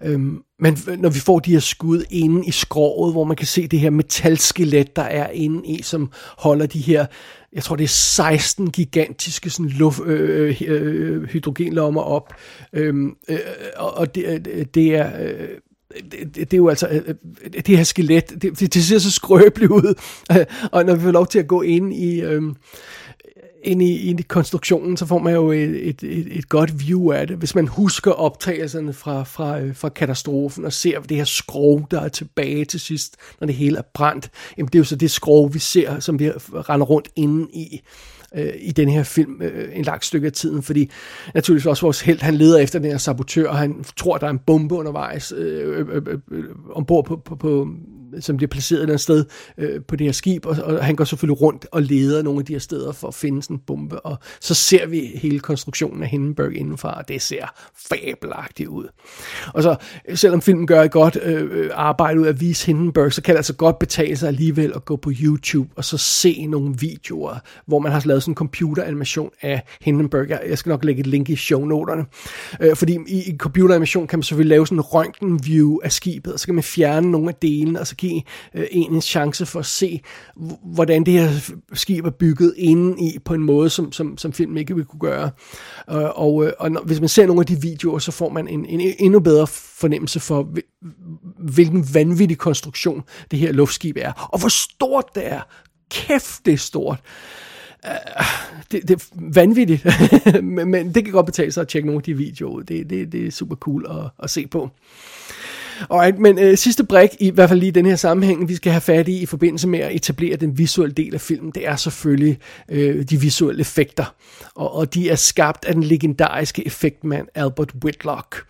øhm, men når vi får de her skud inde i skroget, hvor man kan se det her metalskelet, der er inde i, som holder de her, jeg tror det er 16 gigantiske sådan luft, øh øh, øh, øh, hydrogenlommer op, øhm, øh, og det, øh, det er... Øh, det, det, er jo altså, det her skelet, det, det ser så skrøbeligt ud, og når vi får lov til at gå ind i, øhm, ind i, ind i konstruktionen, så får man jo et, et, et, et godt view af det. Hvis man husker optagelserne fra, fra, øh, fra katastrofen og ser det her skrog, der er tilbage til sidst, når det hele er brændt, jamen det er jo så det skrog, vi ser, som vi render rundt inde i øh, i den her film øh, en lang stykke af tiden, fordi naturligvis også vores held, han leder efter den her sabotør, og han tror, der er en bombe undervejs øh, øh, øh, øh, ombord på, på, på, som bliver placeret et eller andet sted øh, på det her skib, og, og han går selvfølgelig rundt og leder nogle af de her steder for at finde sådan en bombe, og så ser vi hele konstruktionen af Hindenburg indenfra, og det ser fabelagtigt ud. Og så, øh, selvom filmen gør et godt øh, øh, arbejde ud af at vise Hindenburg, så kan det altså godt betale sig alligevel at gå på YouTube og så se nogle videoer, hvor man har lavet sådan en computeranimation af Hindenburg. Jeg, jeg skal nok lægge et link i shownoterne. Øh, fordi i, i computeranimation kan man selvfølgelig lave sådan en røntgenview af skibet, og så kan man fjerne nogle af delene, og så give øh, en en chance for at se, hvordan det her skib er bygget inde i på en måde, som, som, som filmen ikke vil kunne gøre. Øh, og øh, og når, hvis man ser nogle af de videoer, så får man en, en endnu bedre fornemmelse for, hvilken vanvittig konstruktion det her luftskib er, og hvor stort det er. Kæft, det er stort. Uh, det, det er vanvittigt, men, men det kan godt betale sig at tjekke nogle af de videoer ud. Det, det, det er super cool at, at se på. Alright, men øh, sidste brik, i hvert fald lige i den her sammenhæng, vi skal have fat i i forbindelse med at etablere den visuelle del af filmen, det er selvfølgelig øh, de visuelle effekter. Og, og de er skabt af den legendariske effektmand Albert Whitlock.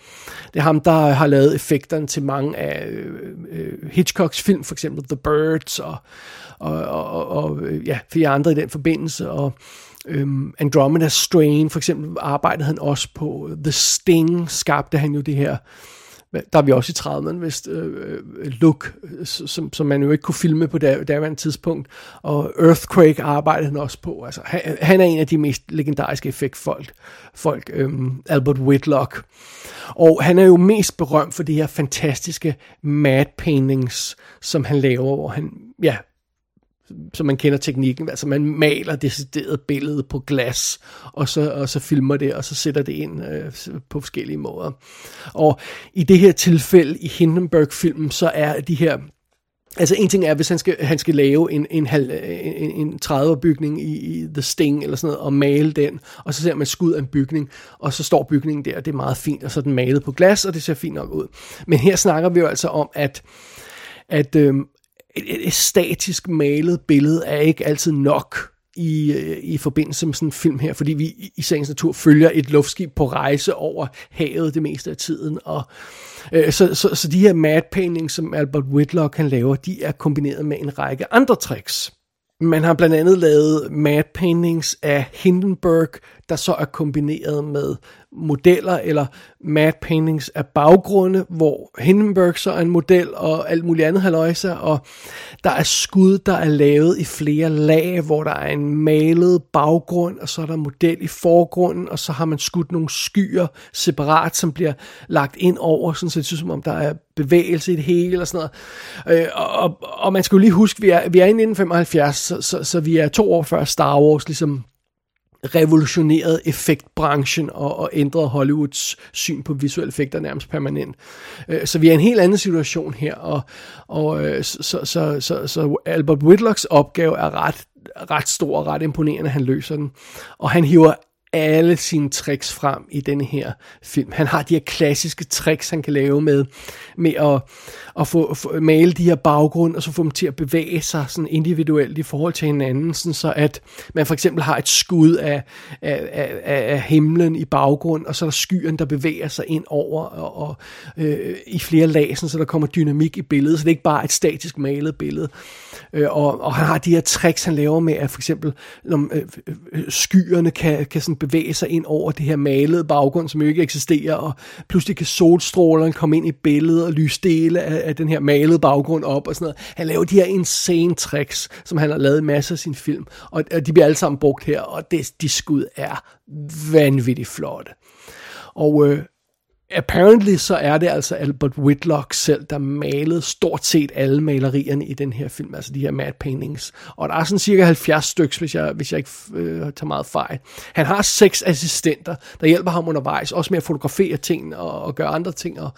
Det er ham, der har lavet effekterne til mange af øh, øh Hitchcocks film, for eksempel The Birds og, og, og, og øh, ja, flere andre i den forbindelse. Og øhm, Andromeda Strain for eksempel arbejdede han også på. The Sting skabte han jo det her der er vi også i 30'erne, hvis øh, øh, look, som, som man jo ikke kunne filme på der, derværende tidspunkt. Og Earthquake arbejdede han også på. Altså, han, han er en af de mest legendariske effektfolk, folk, øh, Albert Whitlock. Og han er jo mest berømt for de her fantastiske mad paintings, som han laver, hvor han ja, så man kender teknikken, altså man maler decideret billede på glas, og så, og så filmer det, og så sætter det ind øh, på forskellige måder. Og i det her tilfælde, i Hindenburg-filmen, så er de her Altså en ting er, hvis han skal, han skal lave en, en, halv, en, en 30 bygning i, i The Sting eller sådan noget, og male den, og så ser man skud af en bygning, og så står bygningen der, og det er meget fint, og så er den malet på glas, og det ser fint nok ud. Men her snakker vi jo altså om, at, at øh, et, et statisk malet billede er ikke altid nok i, øh, i forbindelse med sådan en film her, fordi vi i, i sagens natur følger et luftskib på rejse over havet det meste af tiden, og øh, så, så, så de her mad paintings, som Albert Whitlock kan lave, de er kombineret med en række andre tricks. Man har blandt andet lavet mad paintings af Hindenburg, der så er kombineret med modeller eller matte paintings af baggrunde, hvor Hindenburg så er en model og alt muligt andet haløjse, og der er skud, der er lavet i flere lag, hvor der er en malet baggrund, og så er der model i forgrunden, og så har man skudt nogle skyer separat, som bliver lagt ind over, sådan så det synes som om der er bevægelse i det hele og sådan noget. Øh, og, og, og man skal jo lige huske, vi er, vi er inden 75, så, så, så vi er to år før Star Wars ligesom revolutioneret effektbranchen og, og ændret Hollywoods syn på visuelle effekter nærmest permanent. Øh, så vi er i en helt anden situation her, og, og øh, så, så, så, så Albert Whitlocks opgave er ret, ret stor og ret imponerende, han løser den. Og han hiver alle sine tricks frem i denne her film. Han har de her klassiske tricks, han kan lave med, med at, at få, få male de her baggrund, og så få dem til at bevæge sig sådan individuelt i forhold til hinanden, sådan så at man for eksempel har et skud af, af, af, af himlen i baggrund, og så er der skyen, der bevæger sig ind over og, og øh, i flere lag, sådan, så der kommer dynamik i billedet, så det er ikke bare et statisk malet billede. Øh, og, og han har de her tricks, han laver med, at for eksempel når, øh, øh, skyerne kan, kan sådan bevæge sig ind over det her malede baggrund, som jo ikke eksisterer, og pludselig kan solstrålerne komme ind i billedet og lyse dele af, af den her malede baggrund op og sådan noget. Han laver de her insane tricks, som han har lavet i masser af sin film, og, og de bliver alle sammen brugt her, og det, de skud er vanvittigt flotte. Og øh, apparently så er det altså Albert Whitlock selv, der malede stort set alle malerierne i den her film, altså de her mad paintings. Og der er sådan cirka 70 stykker, hvis jeg, hvis jeg ikke øh, tager meget fejl. Han har seks assistenter, der hjælper ham undervejs, også med at fotografere ting og, og gøre andre ting. Og,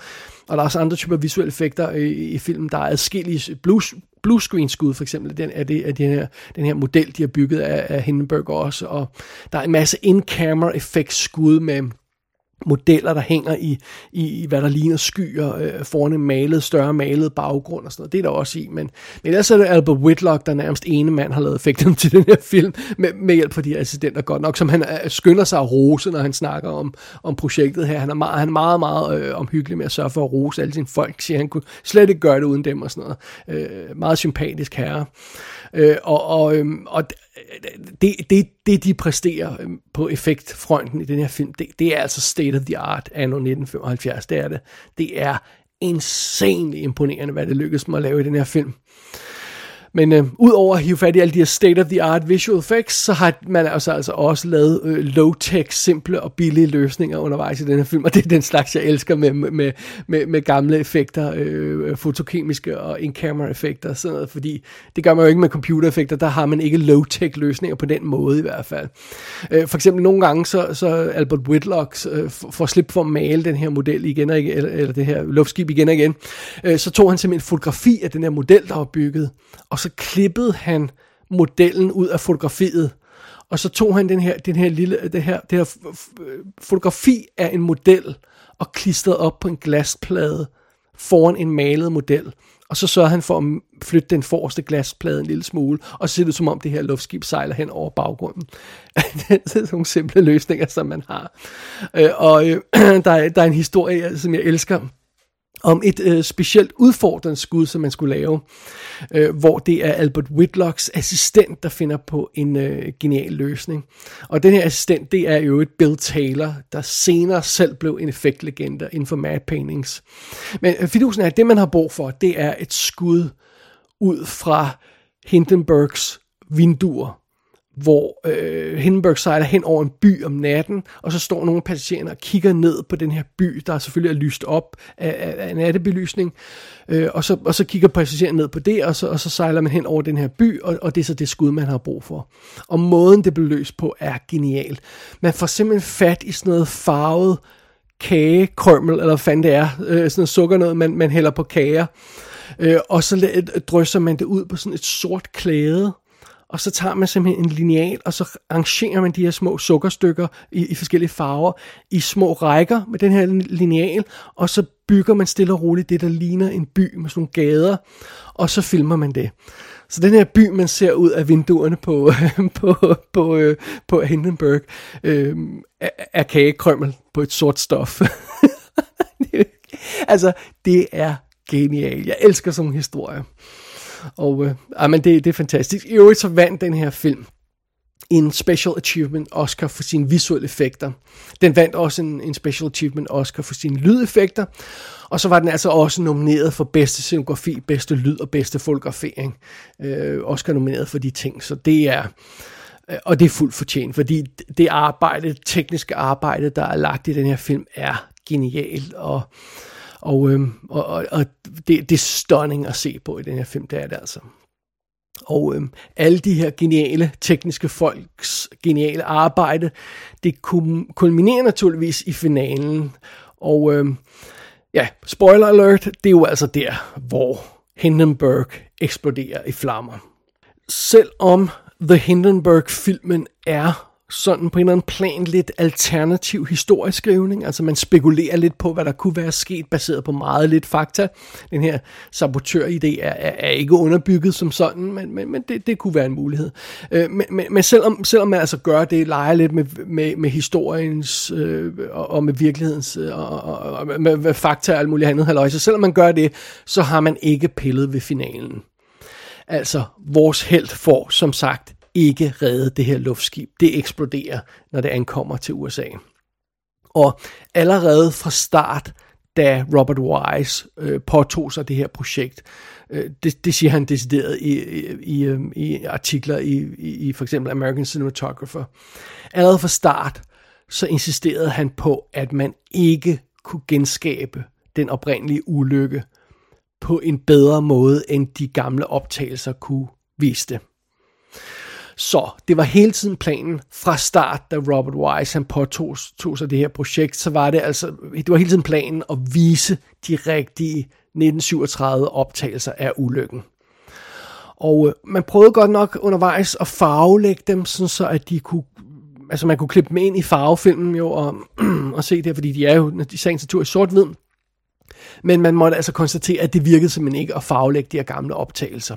og der er også andre typer visuelle effekter øh, i, i filmen. Der er adskillige blues, bluescreen skud for eksempel den, er, det, er den, her, den her model, de har bygget af, af Hindenburg også. Og der er en masse in-camera effekt skud med modeller, der hænger i, i, hvad der ligner skyer øh, foran en malet, større malet baggrund og sådan noget. Det er der også i, men, men ellers er det Albert Whitlock, der nærmest ene mand har lavet effekten til den her film, med, med hjælp fra de assistenter godt nok, som han øh, skynder sig at rose, når han snakker om, om projektet her. Han er meget, han er meget, meget øh, omhyggelig med at sørge for at rose alle sine folk, siger han kunne slet ikke gøre det uden dem og sådan noget. Øh, meget sympatisk herre. Øh, og, og, øh, og det, det, det, de præsterer øhm, på effektfronten i den her film, det, det er altså state of the art anno 1975. Det er det. Det er insanely imponerende, hvad det lykkedes mig at lave i den her film. Men øh, udover at hive fat i alle de her state-of-the-art visual effects, så har man altså, altså også lavet øh, low-tech, simple og billige løsninger undervejs i den her film, og det er den slags, jeg elsker med, med, med, med gamle effekter, øh, øh, fotokemiske og in-camera effekter og sådan noget, fordi det gør man jo ikke med computereffekter, der har man ikke low-tech løsninger på den måde i hvert fald. Øh, for eksempel nogle gange, så, så Albert Whitlock øh, får slip for at male den her model igen og igen, eller, eller det her luftskib igen og igen, øh, så tog han simpelthen fotografi af den her model, der var bygget, og så klippede han modellen ud af fotografiet, og så tog han den her, den her lille, det her, det her fotografi af en model, og klistrede op på en glasplade foran en malet model. Og så sørgede han for at flytte den forreste glasplade en lille smule, og så ser det som om det her luftskib sejler hen over baggrunden. det er sådan nogle simple løsninger, som man har. Øh, og øh, der, er, der er en historie, som jeg elsker, om et øh, specielt udfordrende skud, som man skulle lave, øh, hvor det er Albert Whitlocks assistent, der finder på en øh, genial løsning. Og den her assistent, det er jo et Bill Taylor, der senere selv blev en effektlegende inden for mad paintings. Men øh, fidusen er, at det man har brug for, det er et skud ud fra Hindenburgs vinduer hvor øh, Hindenburg sejler hen over en by om natten, og så står nogle passagerer og kigger ned på den her by, der selvfølgelig er lyst op af, af, af nattebelysning, øh, og, så, og så kigger passagererne ned på det, og så, og så sejler man hen over den her by, og, og det er så det skud, man har brug for. Og måden, det bliver løst på, er genial. Man får simpelthen fat i sådan noget farvet kagekrømmel, eller hvad fanden det er, øh, sådan noget sukker noget, man, man hælder på kager, øh, og så drysser man det ud på sådan et sort klæde, og så tager man simpelthen en lineal, og så arrangerer man de her små sukkerstykker i, i forskellige farver i små rækker med den her lineal, og så bygger man stille og roligt det, der ligner en by med sådan nogle gader, og så filmer man det. Så den her by, man ser ud af vinduerne på, på, på, på, på Hindenburg, øh, er, er kagekrømmel på et sort stof. altså, det er genialt. Jeg elsker sådan en historie. Og øh, ah, men det, det er fantastisk. I øvrigt så vandt den her film en Special Achievement Oscar for sine visuelle effekter. Den vandt også en, en Special Achievement Oscar for sine lydeffekter. Og så var den altså også nomineret for bedste scenografi, bedste lyd og bedste fotografering. Øh, Oscar nomineret for de ting. Så det er... Øh, og det er fuldt fortjent, fordi det arbejde, det tekniske arbejde, der er lagt i den her film, er genialt. Og, og, øh, og, og, og det, det er stunning at se på i den her film, det er det altså. Og øh, alle de her geniale tekniske folks geniale arbejde, det kulminerer naturligvis i finalen. Og øh, ja, spoiler alert, det er jo altså der, hvor Hindenburg eksploderer i flammer. Selvom The Hindenburg-filmen er sådan på en eller anden plan lidt alternativ historieskrivning. Altså man spekulerer lidt på, hvad der kunne være sket, baseret på meget lidt fakta. Den her sabotør-idé er, er, er ikke underbygget som sådan, men, men, men det, det kunne være en mulighed. Øh, men, men, men selvom, selvom man altså gør det, leger lidt med, med, med historiens øh, og, og med virkelighedens øh, og, og, og med, med fakta og alt muligt andet halløj, så selvom man gør det, så har man ikke pillet ved finalen. Altså, vores held får, som sagt, ikke redde det her luftskib. Det eksploderer, når det ankommer til USA. Og allerede fra start, da Robert Wise øh, påtog sig det her projekt, øh, det, det siger han decideret i, i, i, øhm, i artikler i, i, i for eksempel American Cinematographer. Allerede fra start, så insisterede han på, at man ikke kunne genskabe den oprindelige ulykke på en bedre måde, end de gamle optagelser kunne vise det. Så det var hele tiden planen fra start, da Robert Wise han påtog tog sig det her projekt, så var det altså, det var hele tiden planen at vise de rigtige 1937 optagelser af ulykken. Og øh, man prøvede godt nok undervejs at farvelægge dem, sådan så at de kunne altså man kunne klippe dem ind i farvefilmen jo, og, og se det, fordi de er jo i sagens natur i sort-hvid. Men man måtte altså konstatere, at det virkede simpelthen ikke at farvelægge de her gamle optagelser.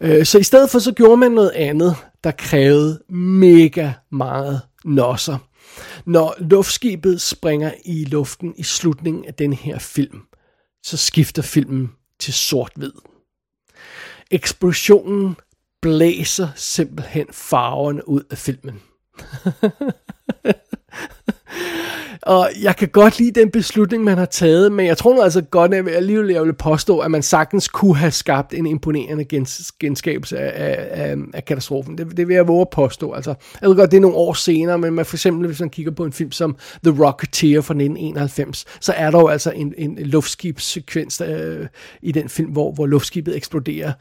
Øh, så i stedet for så gjorde man noget andet, der krævede mega meget nosser. Når luftskibet springer i luften i slutningen af den her film, så skifter filmen til sort-hvid. Eksplosionen blæser simpelthen farverne ud af filmen. Og jeg kan godt lide den beslutning, man har taget, men jeg tror nu altså godt, at jeg alligevel jeg vil påstå, at man sagtens kunne have skabt en imponerende gens, genskabelse af, af, af katastrofen. Det, det vil jeg våge at påstå. Altså, jeg ved godt, det er nogle år senere, men man for eksempel, hvis man kigger på en film som The Rocketeer fra 1991, så er der jo altså en, en luftskibssekvens øh, i den film, hvor, hvor luftskibet eksploderer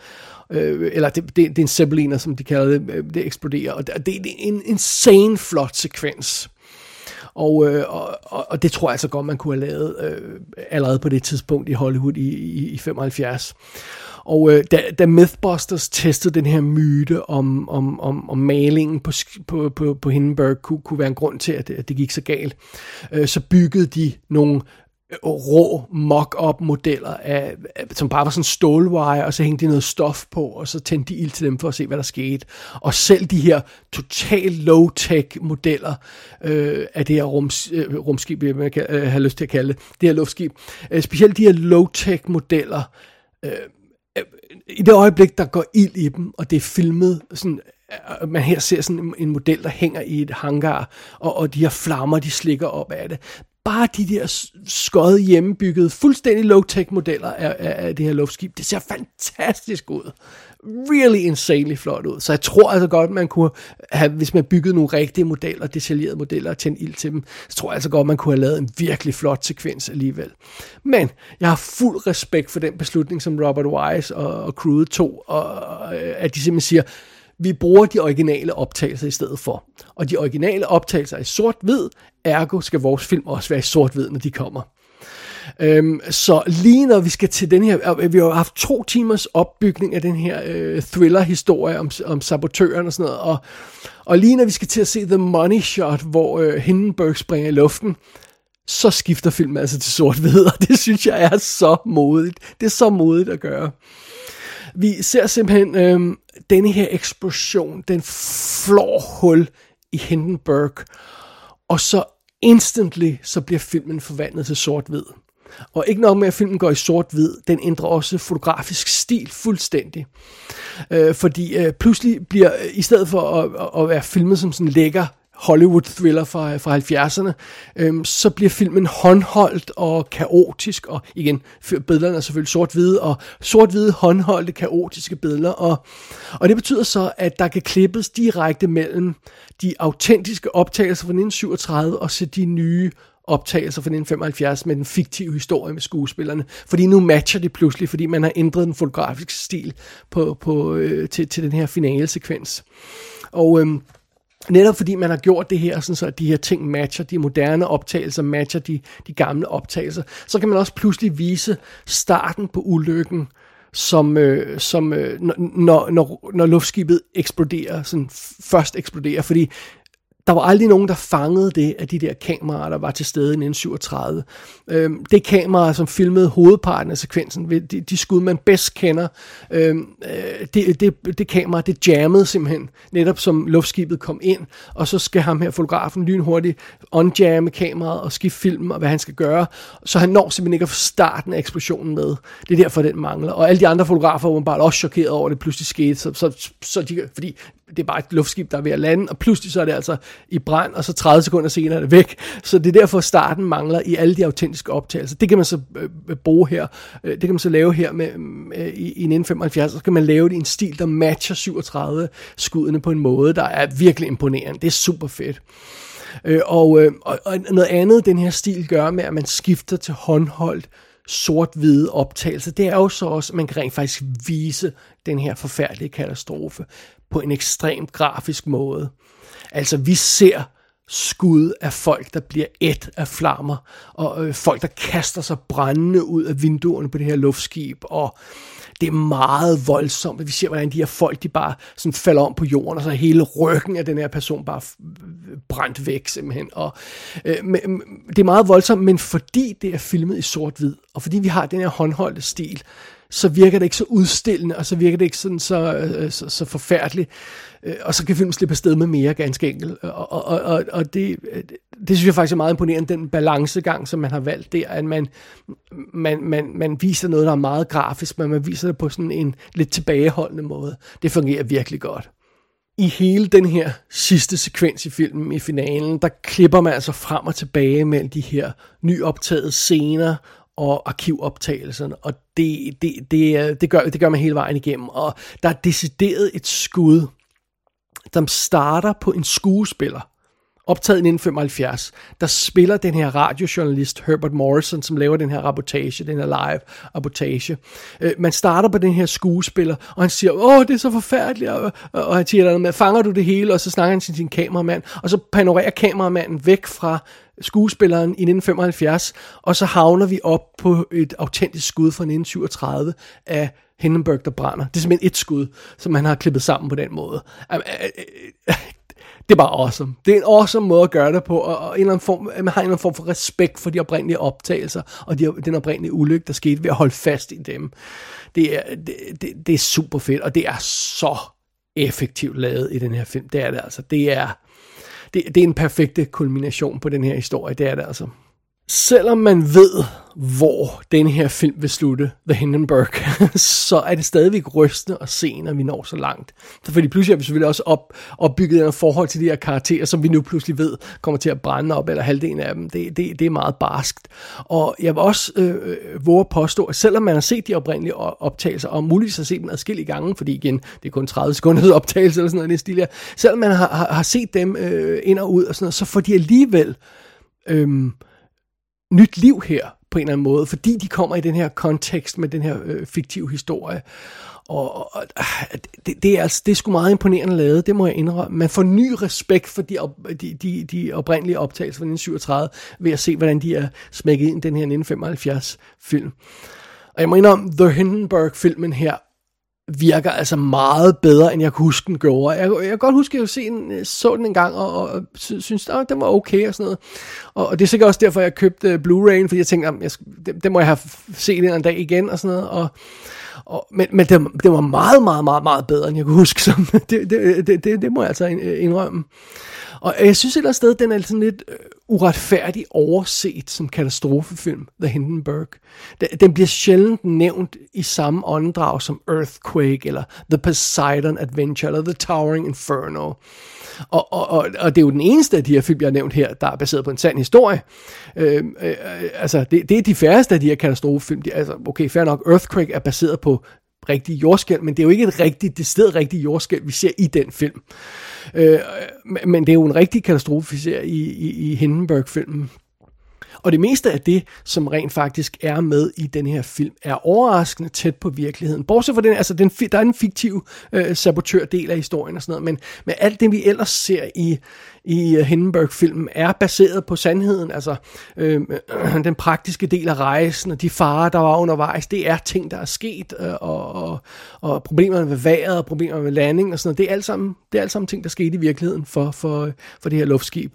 øh, eller det, det, det er en Zeppeliner, som de kalder det, øh, det eksploderer, og det, det er en insane flot sekvens. Og, øh, og, og det tror jeg altså godt, man kunne have lavet øh, allerede på det tidspunkt i Hollywood i, i, i 75. Og øh, da, da Mythbusters testede den her myte om, om, om, om malingen på, på, på, på Hindenburg kunne, kunne være en grund til, at det, at det gik så galt, øh, så byggede de nogle rå mock-up modeller, af, som bare var sådan stålwire, og så hængte de noget stof på, og så tændte de ild til dem for at se, hvad der skete. Og selv de her total low-tech modeller øh, af det her rums, øh, rumskib, jeg kan øh, have lyst til at kalde det, det her luftskib, øh, specielt de her low-tech modeller, øh, øh i det øjeblik, der går ild i dem, og det er filmet sådan øh, man her ser sådan en model, der hænger i et hangar, og, og de her flammer, de slikker op af det bare de der skøde hjemmebyggede, fuldstændig low-tech modeller af, af, af det her luftskib, det ser fantastisk ud. Really insanely flot ud. Så jeg tror altså godt, man kunne have, hvis man byggede nogle rigtige modeller, detaljerede modeller og tændt ild til dem, så tror jeg altså godt, man kunne have lavet en virkelig flot sekvens alligevel. Men jeg har fuld respekt for den beslutning, som Robert Wise og, og crewet tog, og, og, at de simpelthen siger, vi bruger de originale optagelser i stedet for. Og de originale optagelser er i sort-hvid, ergo skal vores film også være i sort-hvid, når de kommer. Øhm, så lige når vi skal til den her, øh, vi har haft to timers opbygning af den her øh, thriller-historie om, om sabotøren og sådan noget, og, og lige når vi skal til at se The Money Shot, hvor øh, Hindenburg springer i luften, så skifter filmen altså til sort-hvid, og det synes jeg er så modigt. Det er så modigt at gøre. Vi ser simpelthen øh, denne her eksplosion, den flår hul i Hindenburg, og så instantly, så bliver filmen forvandlet til sort-hvid. Og ikke nok med, at filmen går i sort-hvid, den ændrer også fotografisk stil fuldstændig. Øh, fordi øh, pludselig bliver, øh, i stedet for at, at være filmet som sådan lækker Hollywood-thriller fra, fra 70'erne, øhm, så bliver filmen håndholdt og kaotisk, og igen, billederne er selvfølgelig sort-hvide, og sort-hvide, håndholdte, kaotiske billeder, og, og det betyder så, at der kan klippes direkte mellem de autentiske optagelser fra 1937 og så de nye optagelser fra 1975 med den fiktive historie med skuespillerne. Fordi nu matcher det pludselig, fordi man har ændret den fotografiske stil på, på, øh, til, til den her finale sekvens. Og øhm, Netop fordi man har gjort det her, sådan så at de her ting matcher, de moderne optagelser matcher de, de gamle optagelser, så kan man også pludselig vise starten på ulykken, som, øh, som øh, når, når, når luftskibet eksploderer, sådan først eksploderer, fordi der var aldrig nogen, der fangede det af de der kameraer, der var til stede i 1937. Øhm, det kamera, som filmede hovedparten af sekvensen, de, de skud, man bedst kender, øhm, øh, det, det, det kamera, det jammede simpelthen, netop som luftskibet kom ind, og så skal ham her, fotografen, lynhurtigt unjamme kameraet og skifte film og hvad han skal gøre, så han når simpelthen ikke at få starten af eksplosionen med. Det er derfor, den mangler. Og alle de andre fotografer var bare også chokeret over, at det pludselig skete, så, så, så de, fordi det er bare et luftskib, der er ved at lande, og pludselig så er det altså i brand, og så 30 sekunder senere er det væk. Så det er derfor, starten mangler i alle de autentiske optagelser. Det kan man så øh, øh bruge her, øh, det kan man så lave her med, øh, i, i 1975, så kan man lave det i en stil, der matcher 37 skuddene på en måde, der er virkelig imponerende. Det er super fedt. Øh, og, øh, og, og noget andet, den her stil gør med, at man skifter til håndholdt sort-hvide optagelse, det er jo så også, at man kan rent faktisk vise den her forfærdelige katastrofe på en ekstrem grafisk måde. Altså, vi ser skud af folk, der bliver et af flammer, og øh, folk, der kaster sig brændende ud af vinduerne på det her luftskib, og det er meget voldsomt. Vi ser, hvordan de her folk, de bare sådan falder om på jorden, og så hele ryggen af den her person bare øh, brændt væk simpelthen. Og, øh, men, det er meget voldsomt, men fordi det er filmet i sort-hvid, og fordi vi har den her håndholdte stil, så virker det ikke så udstillende, og så virker det ikke sådan så, øh, så, så forfærdeligt. Øh, og så kan filmen slippe afsted med mere, ganske enkelt. Og, og, og, og det, øh, det synes jeg faktisk er meget imponerende, den balancegang, som man har valgt der, at man, man, man, man viser noget, der er meget grafisk, men man viser det på sådan en lidt tilbageholdende måde. Det fungerer virkelig godt. I hele den her sidste sekvens i filmen, i finalen, der klipper man altså frem og tilbage mellem de her nyoptagede scener og arkivoptagelserne, og det, det, det, det, gør, det gør man hele vejen igennem. Og der er decideret et skud, som starter på en skuespiller, optaget i 1975, der spiller den her radiojournalist Herbert Morrison, som laver den her rapportage, den her live rapportage. Øh, man starter på den her skuespiller, og han siger, åh, det er så forfærdeligt, og, og han siger noget med, fanger du det hele, og så snakker han til sin kameramand, og så panorerer kameramanden væk fra skuespilleren i 1975, og så havner vi op på et autentisk skud fra 1937 af Hindenburg, der brænder. Det er simpelthen et skud, som han har klippet sammen på den måde. Det er bare awesome. Det er en awesome måde at gøre det på, og en eller anden form, man har en eller anden form for respekt for de oprindelige optagelser, og de, den oprindelige ulykke, der skete ved at holde fast i dem. Det er, det, det, det er super fedt, og det er så effektivt lavet i den her film. Det er det altså. Det er, det, det er en perfekte kulmination på den her historie. Det er det altså selvom man ved, hvor den her film vil slutte, The Hindenburg, så er det stadigvæk rystende at se, når vi når så langt. Så fordi pludselig har vi selvfølgelig også op, opbygget en forhold til de her karakterer, som vi nu pludselig ved kommer til at brænde op, eller halvdelen af dem. Det, det, det er meget barskt. Og jeg vil også øh, øh våge at påstå, at selvom man har set de oprindelige optagelser, og muligvis har set dem adskillige gange, fordi igen, det er kun 30 sekunders optagelse eller sådan noget, det stil her, selvom man har, har, har set dem øh, ind og ud og sådan noget, så får de alligevel... Øh, nyt liv her på en eller anden måde, fordi de kommer i den her kontekst med den her øh, fiktive historie. Og, og ah, det, det, er altså, det er sgu meget imponerende lavet, det må jeg indrømme. Man får ny respekt for de, op, de, de, de oprindelige optagelser fra 1937, ved at se, hvordan de er smækket ind i den her 1975 film. Og jeg må indrømme, The Hindenburg-filmen her virker altså meget bedre, end jeg kunne huske den gjorde. Jeg, jeg kan godt huske, at jeg se den, øh, så den en gang, og, og synes, at den var okay og sådan noget. Og, og det er sikkert også derfor, jeg købte øh, Blu-ray, fordi jeg tænkte, at jeg, det, det må jeg have set en dag igen og sådan noget. Og, Og, men men det, det var meget, meget, meget, meget bedre, end jeg kunne huske. Som, det, det, øh, det, det, det må jeg altså indrømme. Og jeg synes et eller andet sted, den er sådan lidt uretfærdigt overset som katastrofefilm, The Hindenburg. Den bliver sjældent nævnt i samme åndedrag som Earthquake, eller The Poseidon Adventure, eller The Towering Inferno. Og, og, og, og det er jo den eneste af de her film, jeg har nævnt her, der er baseret på en sand historie. Øhm, øh, øh, altså, det, det er de færreste af de her katastrofefilm. De, altså, okay, fair nok, Earthquake er baseret på rigtige jordskæld, men det er jo ikke et rigtigt, det sted rigtigt jordskæld, vi ser i den film. Øh, men det er jo en rigtig katastrofe, vi ser i, i, i Hindenburg-filmen. Og det meste af det, som rent faktisk er med i den her film, er overraskende tæt på virkeligheden. Bortset fra den, altså den, der er en fiktiv øh, sabotør-del af historien og sådan noget, men, men alt det, vi ellers ser i, i øh, Hindenburg-filmen, er baseret på sandheden. Altså øh, øh, den praktiske del af rejsen og de farer, der var undervejs, det er ting, der er sket, øh, og, og, og problemerne med vejret og problemerne med landing og sådan noget. Det er alt sammen, det er alt sammen ting, der skete i virkeligheden for, for, for det her luftskib.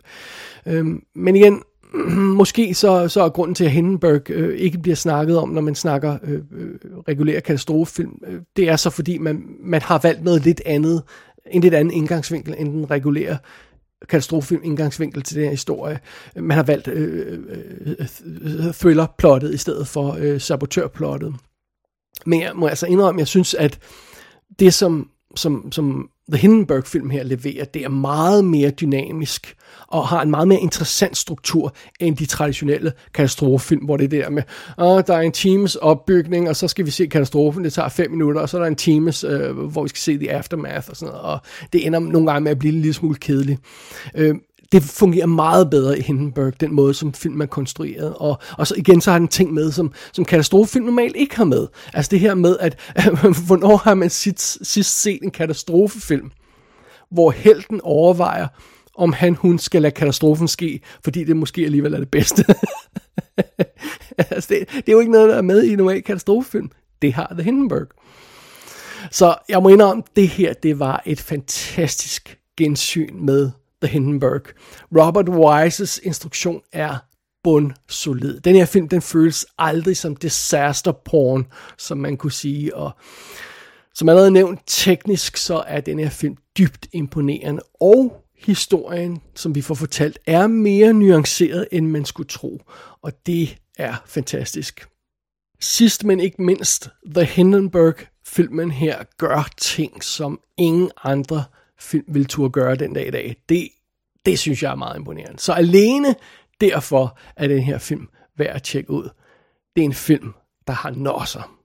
Øh, men igen, måske så, så er grunden til, at Hindenburg øh, ikke bliver snakket om, når man snakker øh, øh, regulær katastrofefilm, øh, det er så fordi, man, man har valgt noget lidt andet, en lidt anden indgangsvinkel end den regulære katastrofefilm indgangsvinkel til den her historie. Man har valgt øh, øh, øh thriller-plottet i stedet for øh, sabotørplottet. Men jeg må altså indrømme, at jeg synes, at det som, som, som The Hindenburg-film her leverer, det er meget mere dynamisk og har en meget mere interessant struktur end de traditionelle katastrofefilm, hvor det er der med, åh, der er en times opbygning, og så skal vi se katastrofen, det tager fem minutter, og så er der en times, øh, hvor vi skal se the aftermath og sådan noget, og det ender nogle gange med at blive en lille smule kedeligt. Øh, det fungerer meget bedre i Hindenburg, den måde, som film er konstrueret. Og, og så igen, så har den ting med, som, som katastrofefilm normalt ikke har med. Altså det her med, at hvornår har man sidst, sidst set en katastrofefilm, hvor helten overvejer, om han, hun skal lade katastrofen ske, fordi det måske alligevel er det bedste. altså det, det er jo ikke noget, der er med i en normal katastrofefilm. Det har The Hindenburg. Så jeg må indrømme, det her, det var et fantastisk gensyn med The Hindenburg. Robert Wise's instruktion er bundsolid. Den her film, den føles aldrig som disaster porn, som man kunne sige, og som allerede nævnt, teknisk så er den her film dybt imponerende, og historien, som vi får fortalt, er mere nuanceret, end man skulle tro, og det er fantastisk. Sidst men ikke mindst, The Hindenburg-filmen her gør ting, som ingen andre film vil turde gøre den dag i dag. Det, det synes jeg er meget imponerende. Så alene derfor er den her film værd at tjekke ud. Det er en film, der har nosser.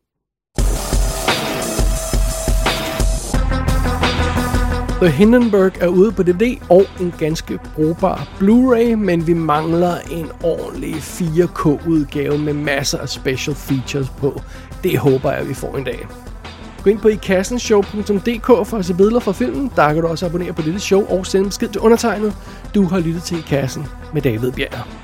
The Hindenburg er ude på DVD og en ganske brugbar Blu-ray, men vi mangler en ordentlig 4K-udgave med masser af special features på. Det håber jeg, vi får en dag. Gå ind på ikassenshow.dk for at se billeder fra filmen. Der kan du også abonnere på dette show og sende besked til undertegnet. Du har lyttet til I Kassen med David Bjerg.